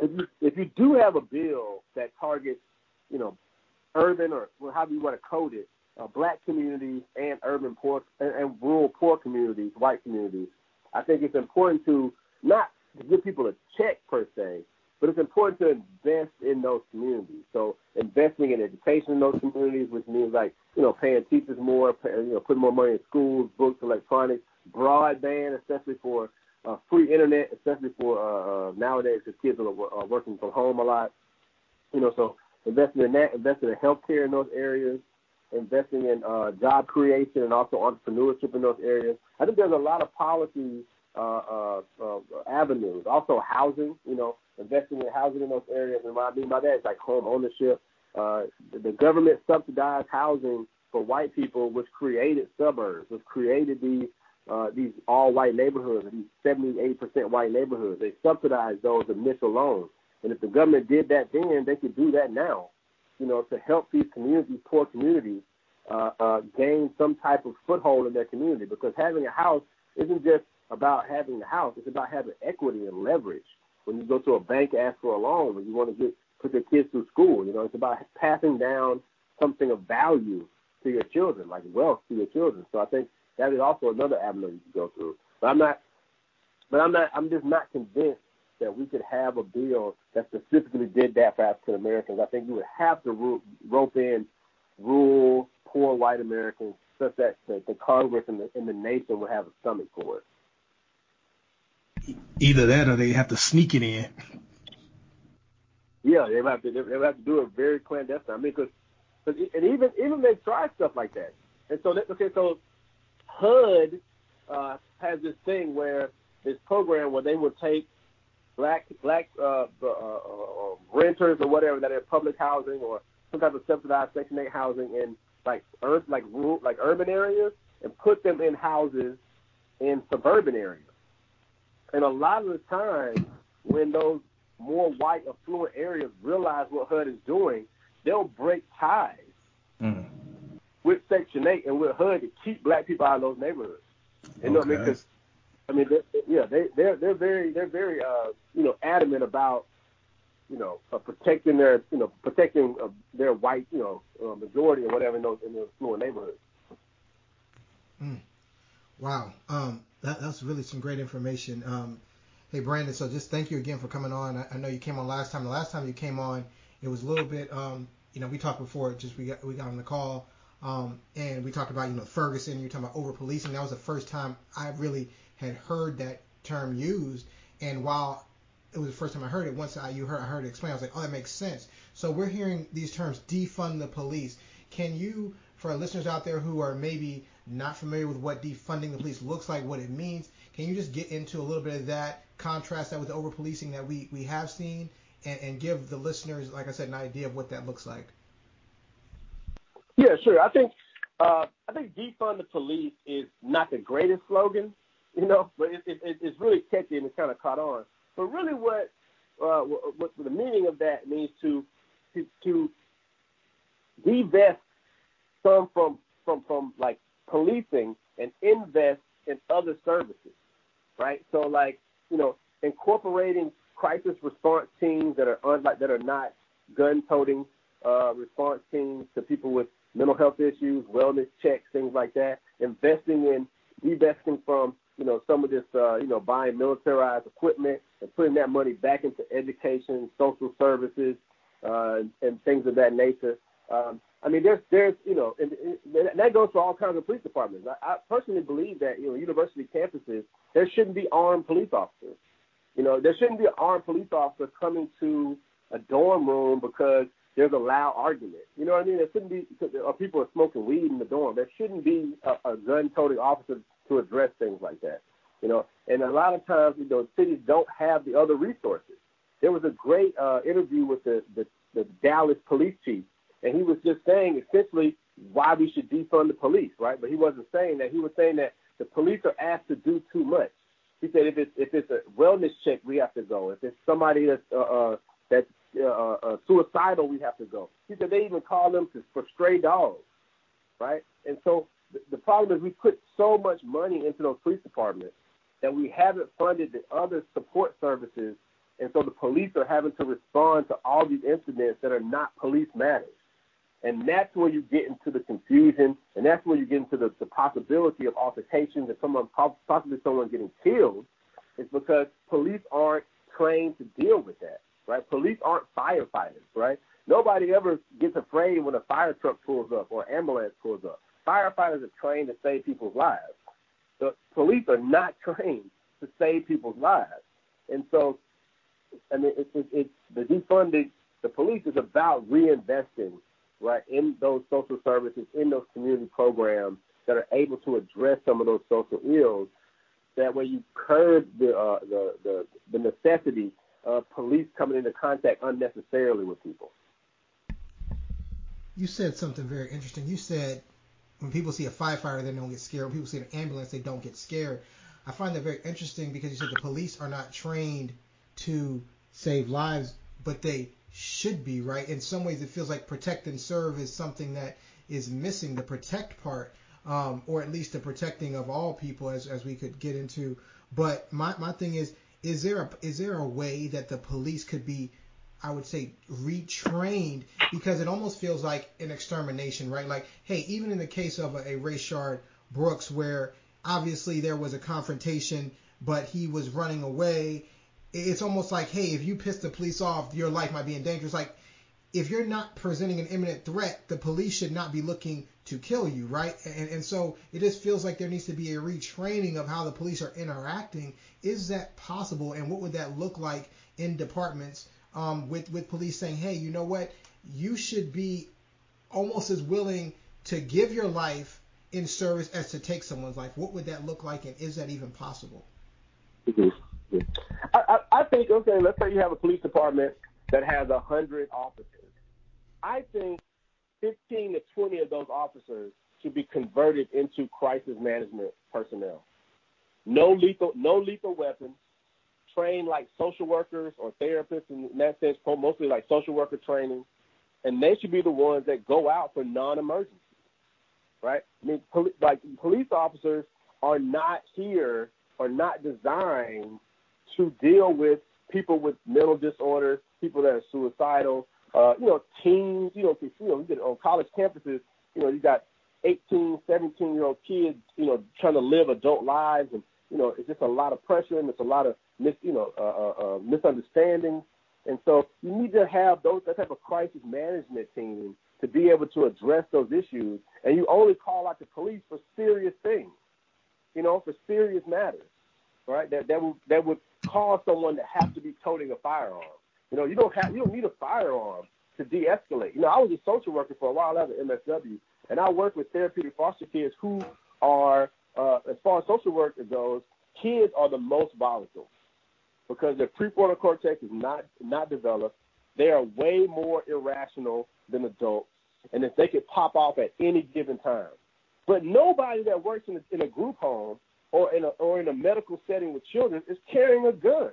if you if you do have a bill that targets, you know, urban or however you want to code it, uh, black communities and urban poor and, and rural poor communities, white communities, I think it's important to not give people a check per se, but it's important to invest in those communities. So investing in education in those communities, which means like you know paying teachers more, pay, you know putting more money in schools, books, electronics, broadband, especially for uh, free internet, especially for uh, uh, nowadays because kids are, are working from home a lot. You know, so investing in that, investing in healthcare in those areas, investing in uh, job creation and also entrepreneurship in those areas. I think there's a lot of policy uh, uh, uh, avenues. Also, housing. You know, investing in housing in those areas. And what I mean by that is like home ownership. Uh, the government subsidized housing for white people, which created suburbs, which created these uh, these all white neighborhoods, these 78% white neighborhoods. They subsidized those initial loans. And if the government did that then, they could do that now, you know, to help these communities, poor communities, uh, uh, gain some type of foothold in their community. Because having a house isn't just about having the house; it's about having equity and leverage. When you go to a bank, ask for a loan, when you want to get put your kids through school, you know, it's about passing down something of value to your children, like wealth to your children. So I think that is also another avenue you can go through. But I'm not, but I'm not, I'm just not convinced that we could have a bill that specifically did that for African Americans. I think you would have to rope in rural, poor white Americans such that the, the Congress and the, and the nation would have a stomach for it. Either that or they have to sneak it in. Yeah, they have to. They have to do it very clandestine. I mean, because and even even they try stuff like that. And so that, okay, so HUD uh, has this thing where this program where they would take black black uh, uh, uh, renters or whatever that are public housing or some type of subsidized Section 8 housing in like earth like rural, like urban areas and put them in houses in suburban areas. And a lot of the time, when those more white affluent areas realize what HUD is doing, they'll break ties mm. with Section 8 and with HUD to keep black people out of those neighborhoods. You know what I mean? Cause, I mean, they're, yeah, they they're they're very they're very uh you know adamant about you know uh, protecting their you know protecting uh, their white you know uh, majority or whatever in those in those affluent neighborhoods. Mm. Wow, um, that, that's really some great information. Um, hey Brandon, so just thank you again for coming on. I, I know you came on last time. The last time you came on, it was a little bit um, you know, we talked before, just we got we got on the call, um, and we talked about you know Ferguson. You're talking about over policing. That was the first time I really had heard that term used. And while it was the first time I heard it, once I you heard I heard it explained, I was like, oh, that makes sense. So we're hearing these terms, defund the police. Can you, for our listeners out there who are maybe not familiar with what defunding the police looks like, what it means, can you just get into a little bit of that, contrast that with the over policing that we we have seen, and, and give the listeners, like I said, an idea of what that looks like? Yeah, sure. I think uh, I think defund the police is not the greatest slogan, you know, but it, it, it's really catchy and it's kind of caught on. But really, what uh, what the meaning of that means to to, to divest some from from from like policing and invest in other services, right? So like you know, incorporating crisis response teams that are unlike that are not gun-toting uh, response teams to people with mental health issues, wellness checks, things like that. Investing in divesting from you know some of this uh, you know buying militarized equipment and putting that money back into education, social services, uh, and, things of that nature. Um, I mean, there's there's you know, and, and that goes for all kinds of police departments. I, I personally believe that you know university campuses there shouldn't be armed police officers. You know, there shouldn't be an armed police officer coming to a dorm room because there's a loud argument. You know what I mean? There shouldn't be or people are smoking weed in the dorm. There shouldn't be a, a gun-toting officer to address things like that. You know, and a lot of times, you know, cities don't have the other resources. There was a great uh, interview with the, the the Dallas police chief, and he was just saying essentially why we should defund the police, right? But he wasn't saying that. He was saying that the police are asked to do too much. He said if it's if it's a wellness check, we have to go. If it's somebody that's uh, uh, that's uh, uh, suicidal, we have to go. He said they even call them for stray dogs, right? And so the, problem is we put so much money into those police departments that we haven't funded the other support services, and so the police are having to respond to all these incidents that are not police matters. And that's where you get into the confusion, and that's where you get into the, the possibility of altercations and someone possibly someone getting killed. Is because police aren't trained to deal with that, right? Police aren't firefighters, right? Nobody ever gets afraid when a fire truck pulls up or ambulance pulls up. Firefighters are trained to save people's lives. The police are not trained to save people's lives, and so, I mean, it's it, it, the defunding the police is about reinvesting right, in those social services, in those community programs that are able to address some of those social ills. That way, you curb the uh, the, the the necessity of police coming into contact unnecessarily with people. You said something very interesting. You said when people see a firefighter, they don't get scared. When people see an ambulance, they don't get scared. I find that very interesting because you said the police are not trained to save lives but they should be, right? In some ways, it feels like protect and serve is something that is missing the protect part, um, or at least the protecting of all people, as, as we could get into. But my, my thing is, is there a is there a way that the police could be, I would say, retrained because it almost feels like an extermination, right? Like, hey, even in the case of a, a Rayshard Brooks, where obviously there was a confrontation, but he was running away. It's almost like, hey, if you piss the police off, your life might be in danger. It's like if you're not presenting an imminent threat, the police should not be looking to kill you, right? And, and so it just feels like there needs to be a retraining of how the police are interacting. Is that possible? And what would that look like in departments um, with with police saying, hey, you know what, you should be almost as willing to give your life in service as to take someone's life. What would that look like, and is that even possible? Mm-hmm. I, I, I think okay. Let's say you have a police department that has a hundred officers. I think 15 to 20 of those officers should be converted into crisis management personnel. No lethal, no lethal weapons. Trained like social workers or therapists in that sense, mostly like social worker training, and they should be the ones that go out for non-emergencies, right? I mean, poli- like police officers are not here or not designed to deal with people with mental disorders, people that are suicidal, uh, you know, teens, you know, you know, you get on college campuses, you know, you got 18, 17 year old kids, you know, trying to live adult lives, and you know, it's just a lot of pressure and it's a lot of mis, you know, uh, uh, uh, misunderstandings, and so you need to have those that type of crisis management team to be able to address those issues, and you only call out the police for serious things, you know, for serious matters, right? That that would that would cause someone to have to be toting a firearm. You know, you don't have you don't need a firearm to de-escalate. You know, I was a social worker for a while at MSW, and I work with therapeutic foster kids who are, uh, as far as social work goes, kids are the most volatile because their prefrontal cortex is not not developed. They are way more irrational than adults, and if they could pop off at any given time. But nobody that works in a, in a group home or in a or in a medical setting with children is carrying a gun.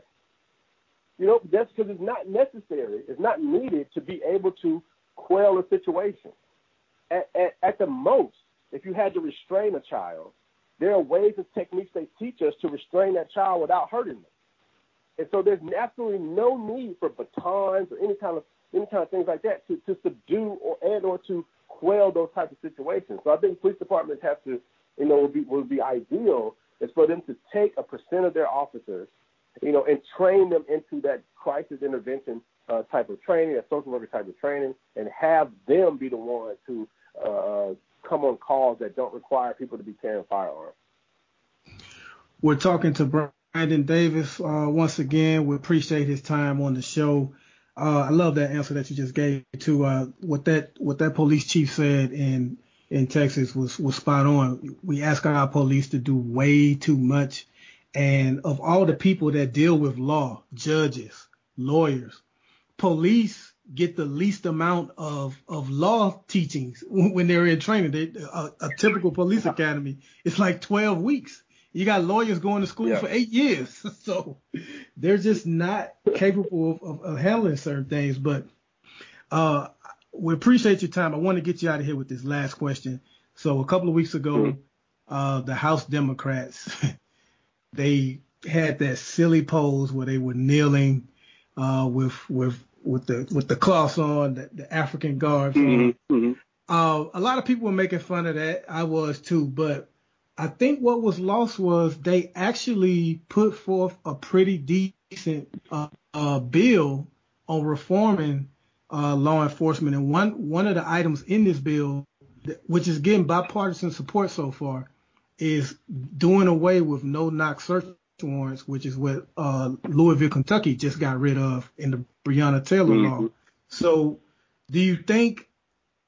You know, that's because it's not necessary. It's not needed to be able to quell a situation. At, at, at the most, if you had to restrain a child, there are ways and techniques they teach us to restrain that child without hurting them. And so there's absolutely no need for batons or any kind of any kind of things like that to, to subdue or and or to quell those types of situations. So I think police departments have to, you know, would be would be ideal is for them to take a percent of their officers you know, and train them into that crisis intervention uh, type of training, a social worker type of training, and have them be the ones who uh, come on calls that don't require people to be carrying firearms. We're talking to Brandon Davis uh, once again. We appreciate his time on the show. Uh, I love that answer that you just gave to uh, what that what that police chief said in in Texas was was spot on. We ask our police to do way too much and of all the people that deal with law, judges, lawyers, police get the least amount of, of law teachings when they're in training. They, a, a, typical police academy is like 12 weeks. You got lawyers going to school yeah. for eight years. So they're just not capable of, of, of handling certain things. But uh, we appreciate your time. I want to get you out of here with this last question. So a couple of weeks ago, uh, the House Democrats they had that silly pose where they were kneeling uh, with with with the with the cloths on, the, the African guards. Mm-hmm, mm-hmm. Uh, a lot of people were making fun of that. I was too, but I think what was lost was they actually put forth a pretty decent uh, uh, bill on reforming uh, law enforcement, and one one of the items in this bill, which is getting bipartisan support so far, is doing away with no knock search warrants, which is what uh, Louisville, Kentucky just got rid of in the Breonna Taylor mm-hmm. law. So, do you think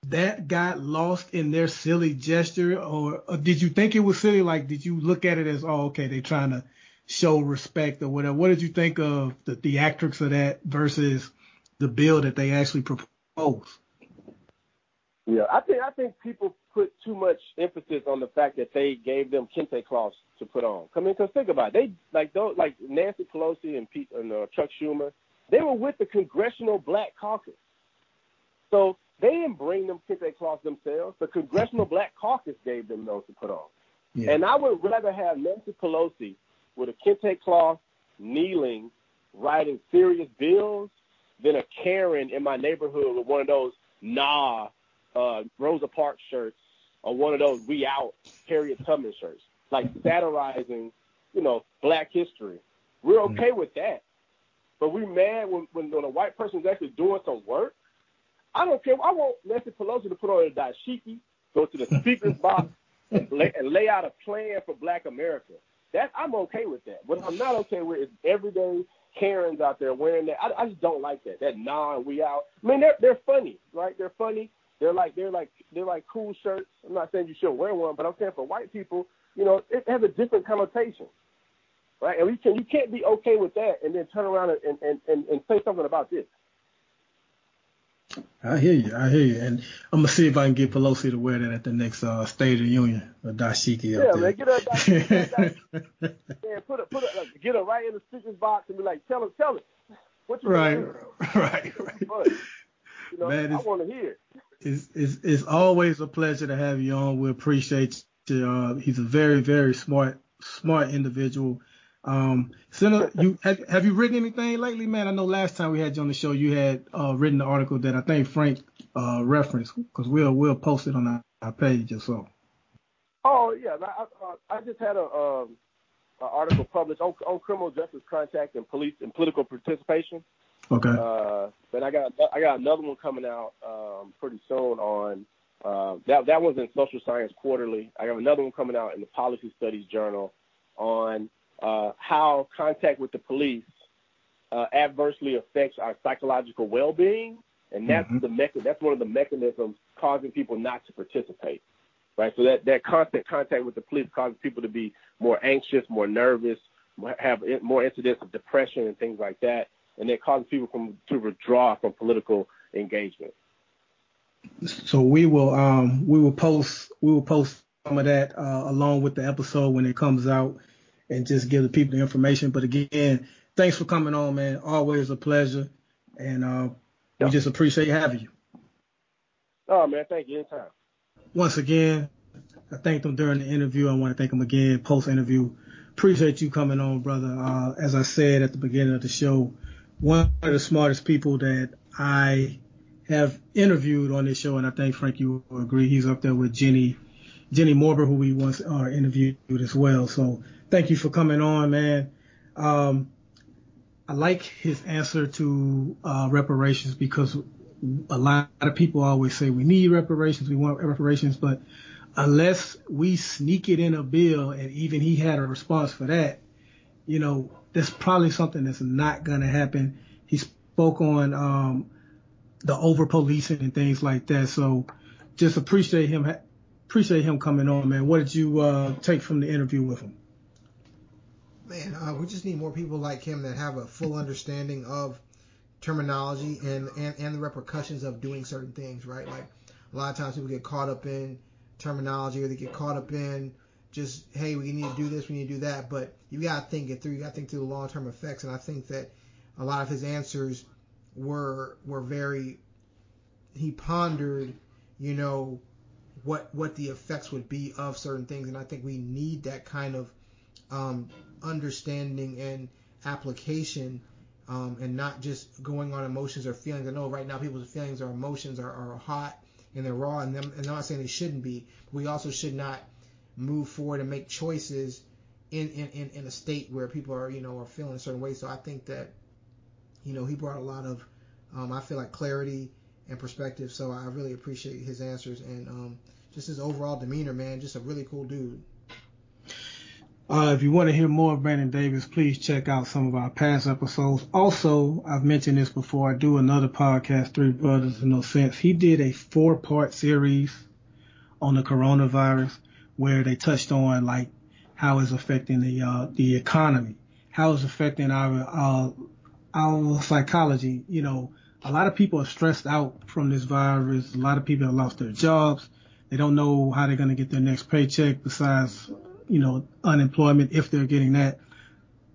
that got lost in their silly gesture, or, or, did you think it was silly? Like, did you look at it as, oh, okay, they're trying to show respect or whatever? What did you think of the theatrics of that versus the bill that they actually proposed? Yeah, I think I think people put too much emphasis on the fact that they gave them kente cloths to put on. I mean, because think about it, they like those like Nancy Pelosi and Pete and uh, Chuck Schumer, They were with the Congressional Black Caucus. So they didn't bring them kente cloths themselves. The Congressional Black Caucus gave them those to put on. Yeah. And I would rather have Nancy Pelosi with a kente cloth kneeling, writing serious bills than a Karen in my neighborhood with one of those nah uh, Rosa Parks shirts or one of those we out Harriet Tubman shirts, like satirizing, you know, black history. We're mm-hmm. okay with that. But we mad when, when, when a white person's actually doing some work. I don't care. I want Nancy Pelosi to put on a dashiki, go to the speaker's box, and lay, and lay out a plan for Black America. That I'm okay with that. What I'm not okay with is everyday Karens out there wearing that. I, I just don't like that. That non we out. I mean, they're they're funny, right? They're funny. They're like they're like they're like cool shirts. I'm not saying you should wear one, but I'm saying for white people, you know, it has a different connotation, right? And we can you can't be okay with that and then turn around and and and, and say something about this. I hear you. I hear you. And I'm gonna see if I can get Pelosi to wear that at the next uh, State of the Union or dashiki yeah, up there. man, get her dashiki. yeah, put it, put it, uh, get her right in the speaker's box and be like, tell her, tell her. What you right, right, right. you know, man, I want to hear. It's, it's it's always a pleasure to have you on. We appreciate you. Uh, he's a very very smart smart individual. Um, Senator, you have, have you written anything lately, man? I know last time we had you on the show, you had uh, written the article that I think Frank uh, referenced because we'll we'll post it on our, our page or so. Oh yeah, I, I, I just had a um, an article published on, on criminal justice contact and police and political participation. Okay. Uh, but I got I got another one coming out um, pretty soon on uh, that that one's in Social Science Quarterly. I got another one coming out in the Policy Studies Journal on uh, how contact with the police uh, adversely affects our psychological well-being, and that's mm-hmm. the mecha- that's one of the mechanisms causing people not to participate. Right, so that that constant contact with the police causes people to be more anxious, more nervous, have more incidents of depression and things like that, and it causes people from to withdraw from political engagement. So we will um we will post we will post some of that uh, along with the episode when it comes out and just give the people the information. But again, thanks for coming on, man. Always a pleasure, and uh, we just appreciate having you. Oh man, thank you. Anytime. Once again, I thanked them during the interview. I want to thank them again post interview. Appreciate you coming on, brother. Uh, as I said at the beginning of the show, one of the smartest people that I have interviewed on this show, and I think Frank you will agree, he's up there with Jenny Jenny Morber, who we once uh, interviewed as well. So thank you for coming on, man. Um, I like his answer to uh, reparations because a lot of people always say we need reparations, we want reparations, but unless we sneak it in a bill, and even he had a response for that, you know, that's probably something that's not going to happen. He spoke on um, the over policing and things like that. So just appreciate him appreciate him coming on, man. What did you uh, take from the interview with him? Man, uh, we just need more people like him that have a full understanding of terminology and, and, and the repercussions of doing certain things, right? Like a lot of times people get caught up in terminology or they get caught up in just, hey, we need to do this, we need to do that. But you got to think it through. You got to think through the long term effects. And I think that a lot of his answers were were very. He pondered, you know, what what the effects would be of certain things, and I think we need that kind of um, understanding and application um, and not just going on emotions or feelings. I know right now people's feelings or emotions are, are hot and they're raw, and, them, and I'm not saying they shouldn't be. we also should not move forward and make choices in, in, in, a state where people are, you know, are feeling a certain way. So I think that, you know, he brought a lot of, um, I feel like clarity and perspective. So I really appreciate his answers and um, just his overall demeanor, man. Just a really cool dude. Uh, if you want to hear more of Brandon Davis, please check out some of our past episodes. Also, I've mentioned this before. I do another podcast, Three Brothers in No Sense. He did a four part series on the coronavirus where they touched on like how it's affecting the, uh, the economy, how it's affecting our, uh, our psychology. You know, a lot of people are stressed out from this virus. A lot of people have lost their jobs. They don't know how they're going to get their next paycheck besides you know, unemployment if they're getting that.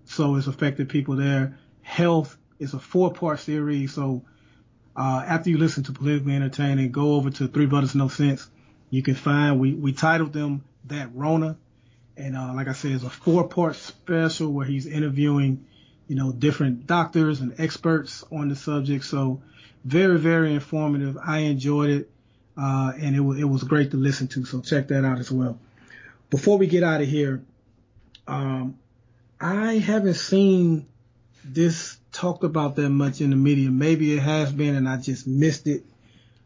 So it's affected people there. Health is a four part series. So uh, after you listen to Politically Entertaining, go over to Three Brothers No Sense. You can find we we titled them that Rona, and uh, like I said, it's a four part special where he's interviewing, you know, different doctors and experts on the subject. So very very informative. I enjoyed it, uh, and it was it was great to listen to. So check that out as well. Before we get out of here, um, I haven't seen this talked about that much in the media. Maybe it has been and I just missed it.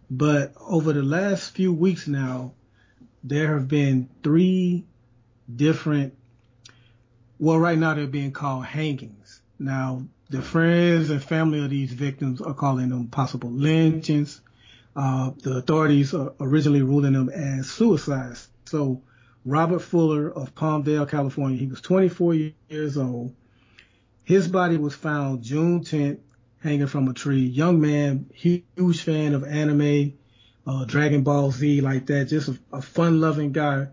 But over the last few weeks now, there have been three different, well, right now they're being called hangings. Now, the friends and family of these victims are calling them possible lynchings. Uh, the authorities are originally ruling them as suicides. So Robert Fuller of Palmdale, California, he was 24 years old. His body was found June 10th hanging from a tree. Young man, huge fan of anime, uh, Dragon Ball Z, like that. Just a, a fun loving guy,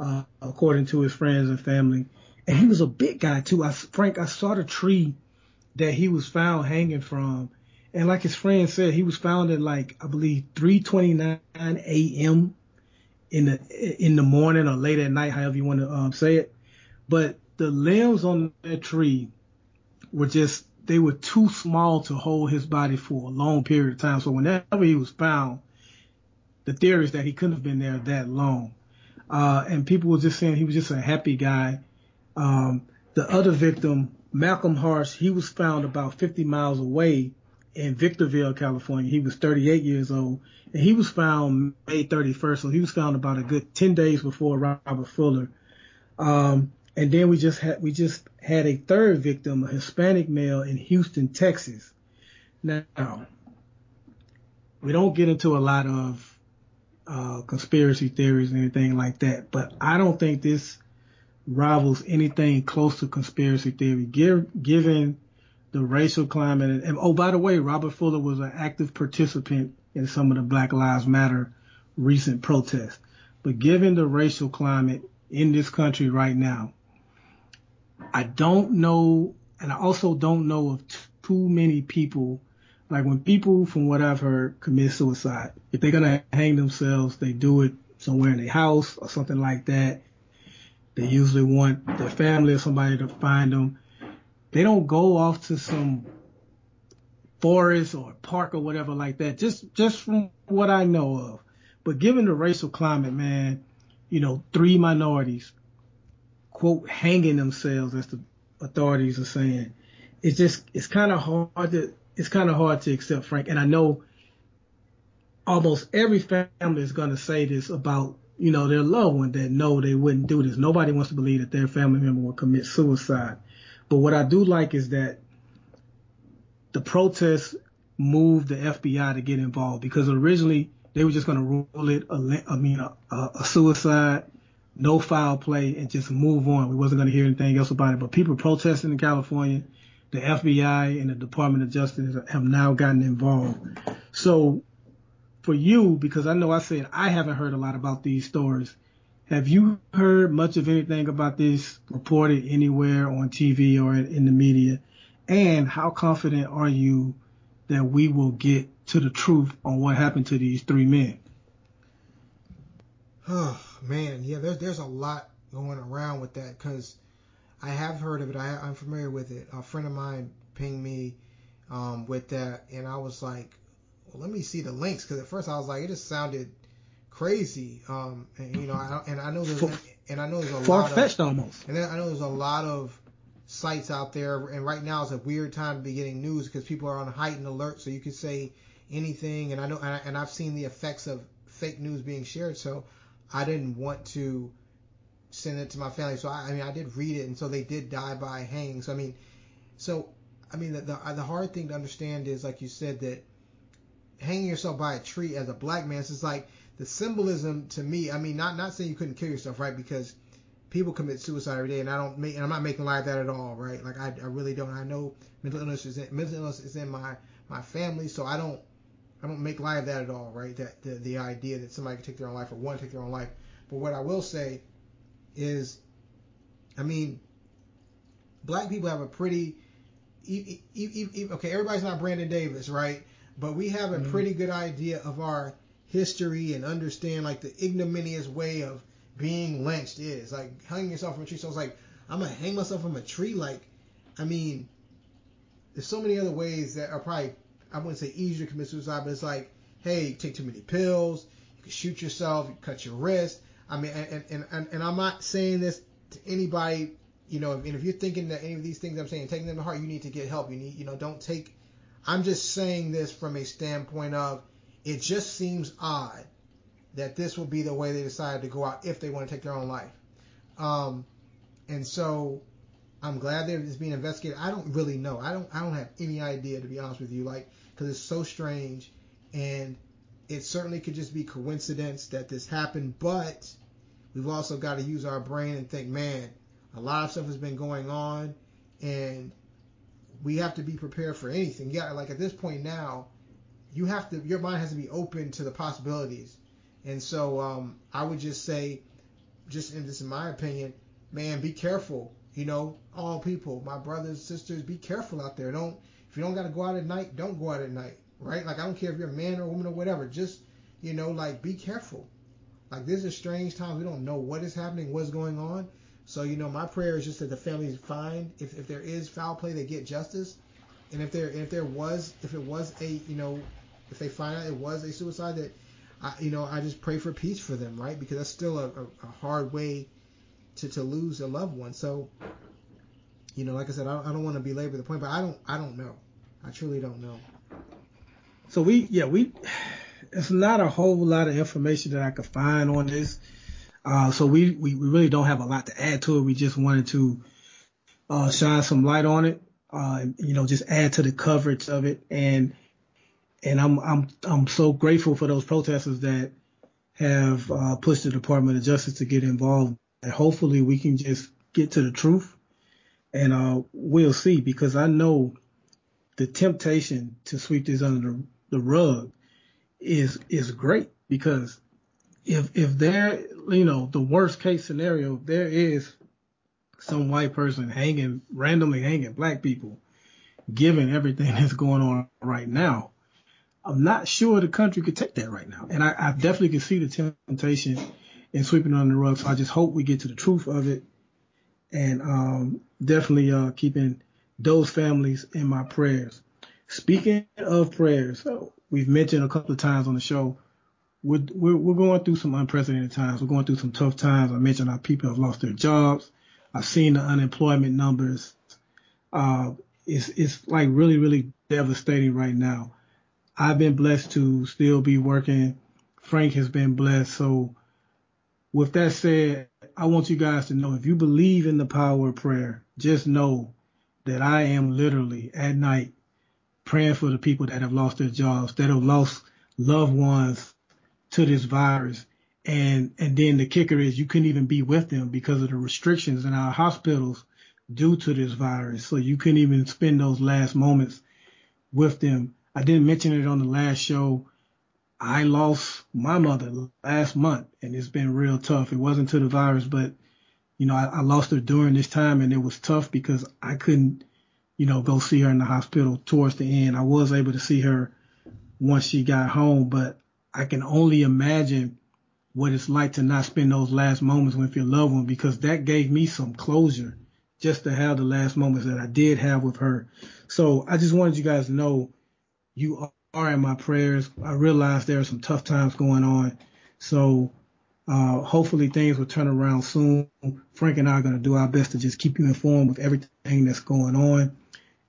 uh, according to his friends and family. And he was a big guy too. I, Frank, I saw the tree that he was found hanging from. And like his friend said, he was found at like, I believe 329 a.m. in the, in the morning or late at night, however you want to um, say it. But the limbs on that tree were just they were too small to hold his body for a long period of time. So whenever he was found, the theory is that he couldn't have been there that long. Uh, and people were just saying he was just a happy guy. Um, the other victim, Malcolm Harsch, he was found about 50 miles away in Victorville, California. He was 38 years old and he was found May 31st. So he was found about a good 10 days before Robert Fuller. Um, and then we just had we just had a third victim, a Hispanic male in Houston, Texas. Now, we don't get into a lot of uh, conspiracy theories and anything like that, but I don't think this rivals anything close to conspiracy theory, given the racial climate. And, and oh, by the way, Robert Fuller was an active participant in some of the Black Lives Matter recent protests. But given the racial climate in this country right now, I don't know, and I also don't know of too many people. Like when people, from what I've heard, commit suicide, if they're gonna hang themselves, they do it somewhere in their house or something like that. They usually want their family or somebody to find them. They don't go off to some forest or park or whatever like that. Just just from what I know of. But given the racial climate, man, you know, three minorities, quote hanging themselves as the authorities are saying. It's just it's kind of hard to it's kind of hard to accept, Frank. And I know almost every family is going to say this about you know their loved one that no they wouldn't do this. Nobody wants to believe that their family member will commit suicide. But what I do like is that the protests moved the FBI to get involved because originally they were just going to rule it a, I mean a, a suicide no foul play, and just move on. We wasn't going to hear anything else about it. But people protesting in California, the FBI and the Department of Justice have now gotten involved. So for you, because I know I said I haven't heard a lot about these stories. Have you heard much of anything about this reported anywhere on TV or in the media? And how confident are you that we will get to the truth on what happened to these three men? Oh man, yeah, there's there's a lot going around with that because I have heard of it. I, I'm familiar with it. A friend of mine pinged me um, with that, and I was like, well, let me see the links because at first I was like, it just sounded crazy. Um, and you know, I, and I know there's and I know there's a far fetched almost. And I know there's a lot of sites out there, and right now is a weird time to be getting news because people are on heightened alert, so you can say anything. And I know, and, I, and I've seen the effects of fake news being shared, so I didn't want to send it to my family. So I, I mean, I did read it, and so they did die by hanging. So I mean, so I mean, the, the the hard thing to understand is, like you said, that hanging yourself by a tree as a black man, is like the symbolism to me. I mean, not not saying you couldn't kill yourself, right? Because people commit suicide every day, and I don't make, and I'm not making light of that at all, right? Like I, I really don't. I know mental illness is in, mental illness is in my my family, so I don't I don't make light of that at all, right? That the, the idea that somebody could take their own life or want to take their own life. But what I will say is, I mean, black people have a pretty e- e- e- okay, everybody's not Brandon Davis, right? But we have a Mhm. pretty good idea of our history and understand like the ignominious way of being lynched is like hanging yourself from a tree. So it's like I'm gonna hang myself from a tree. Like, I mean, there's so many other ways that are probably I wouldn't say easier to commit suicide, but it's like, hey, take too many pills, you can shoot yourself, you cut your wrist. I mean, and and and, and I'm not saying this to anybody, you know, and if you're thinking that any of these things I'm saying, taking them to heart, you need to get help. You need, you know, don't take. I'm just saying this from a standpoint of it just seems odd that this will be the way they decide to go out if they want to take their own life. Um, and so I'm glad that it's being investigated. I don't really know. I don't. I don't have any idea to be honest with you. Like, because it's so strange, and it certainly could just be coincidence that this happened. But we've also got to use our brain and think, man, a lot of stuff has been going on, and we have to be prepared for anything. Yeah, like at this point now, you have to. Your mind has to be open to the possibilities. And so um, I would just say, just in this, in my opinion, man, be careful. You know, all people, my brothers, sisters, be careful out there. Don't if you don't got to go out at night, don't go out at night, right? Like I don't care if you're a man or a woman or whatever. Just you know, like be careful. Like this is strange times. We don't know what is happening, what's going on. So you know, my prayer is just that the families find if if there is foul play, they get justice. And if there if there was if it was a you know if they find out it was a suicide that I, you know I just pray for peace for them, right? Because that's still a, a, a hard way to, to lose a loved one. So, you know, like I said, I, I don't want to belabor the point, but I don't, I don't know. I truly don't know. So we, yeah, we, it's not a whole lot of information that I could find on this. Uh, so we, we, we really don't have a lot to add to it. We just wanted to, uh, shine some light on it, uh, you know, just add to the coverage of it. And, and I'm, I'm, I'm so grateful for those protesters that have, uh, pushed the Department of Justice to get involved. And hopefully we can just get to the truth. And, uh, we'll see because I know the temptation to sweep this under the, the rug is is great. Because if if there you know the worst case scenario there is some white person hanging randomly hanging black people given everything that's going on right now i'm not sure the country could take that right now and i, I definitely can see the temptation in sweeping under the rug so i just hope we get to the truth of it and um, definitely uh, keeping those families in my prayers speaking of prayers we've mentioned a couple of times on the show, we're, we're, we're going through some unprecedented times. We're going through some tough times. I mentioned our people have lost their jobs. I've seen the unemployment numbers. Uh, it's, it's like really, really devastating right now. I've been blessed to still be working. Frank has been blessed. So with that said, I want you guys to know if you believe in the power of prayer, just know that I am literally at night praying for the people that have lost their jobs, that have lost loved ones to this virus. And, and then the kicker is you couldn't even be with them because of the restrictions in our hospitals due to this virus. So you couldn't even spend those last moments with them. I didn't mention it on the last show. I lost my mother last month and it's been real tough. It wasn't to the virus, but you know, I, I lost her during this time and it was tough because I couldn't you know, go see her in the hospital towards the end. I was able to see her once she got home, but I can only imagine what it's like to not spend those last moments with your loved one because that gave me some closure just to have the last moments that I did have with her. So I just wanted you guys to know you are in my prayers. I realize there are some tough times going on. So uh, hopefully things will turn around soon. Frank and I are going to do our best to just keep you informed with everything that's going on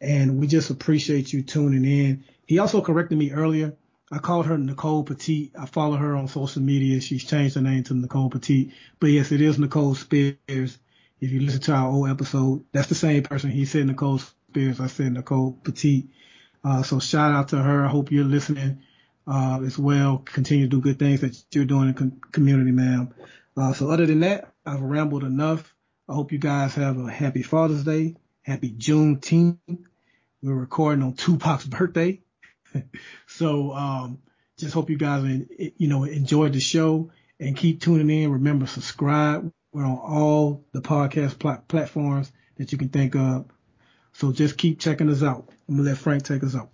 and we just appreciate you tuning in. He also corrected me earlier. I called her Nicole Petit. I follow her on social media. She's changed her name to Nicole Petit. But yes, it is Nicole Spears. If you listen to our old episode, that's the same person. He said Nicole Spears. I said Nicole Petit. Uh, so shout out to her. I hope you're listening uh, as well. Continue to do good things that you're doing in com- community, ma'am. Uh, so other than that, I've rambled enough. I hope you guys have a happy Father's Day. Happy Juneteenth. We're recording on Tupac's birthday. so, um, just hope you guys, you know, enjoyed the show and keep tuning in. Remember, subscribe. We're on all the podcast pl- platforms that you can think of. So just keep checking us out. I'm gonna let Frank take us out.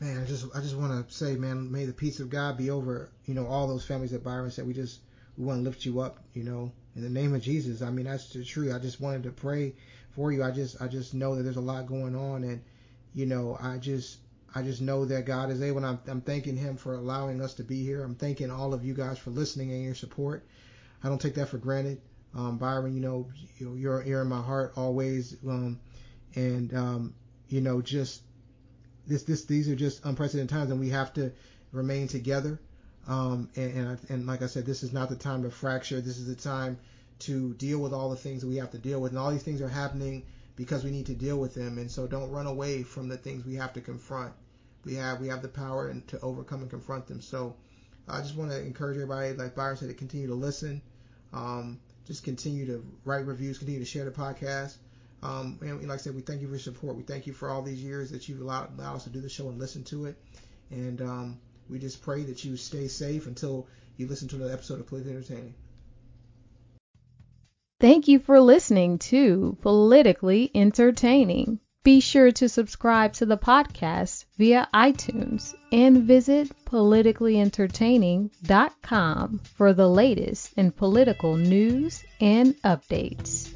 Man, I just I just want to say, man, may the peace of God be over, you know, all those families that Byron said. We just we want to lift you up, you know, in the name of Jesus. I mean, that's the truth. I just wanted to pray for you. I just I just know that there's a lot going on, and you know, I just I just know that God is able. And I'm I'm thanking Him for allowing us to be here. I'm thanking all of you guys for listening and your support. I don't take that for granted. Um, Byron, you know, you're you're in my heart always, um, and um, you know, just this this these are just unprecedented times, and we have to remain together. Um, and and, and like I said, this is not the time to fracture. This is the time to deal with all the things that we have to deal with, and all these things are happening because we need to deal with them. And so, don't run away from the things we have to confront. We have we have the power and to overcome and confront them. So, I just want to encourage everybody, like Byron said, to continue to listen. Um, just continue to write reviews, continue to share the podcast. Um, and like I said, we thank you for your support. We thank you for all these years that you've allowed, allowed us to do the show and listen to it. And um, we just pray that you stay safe until you listen to another episode of Politically Entertaining. Thank you for listening to Politically Entertaining. Be sure to subscribe to the podcast via iTunes and visit politicallyentertaining.com for the latest in political news and updates.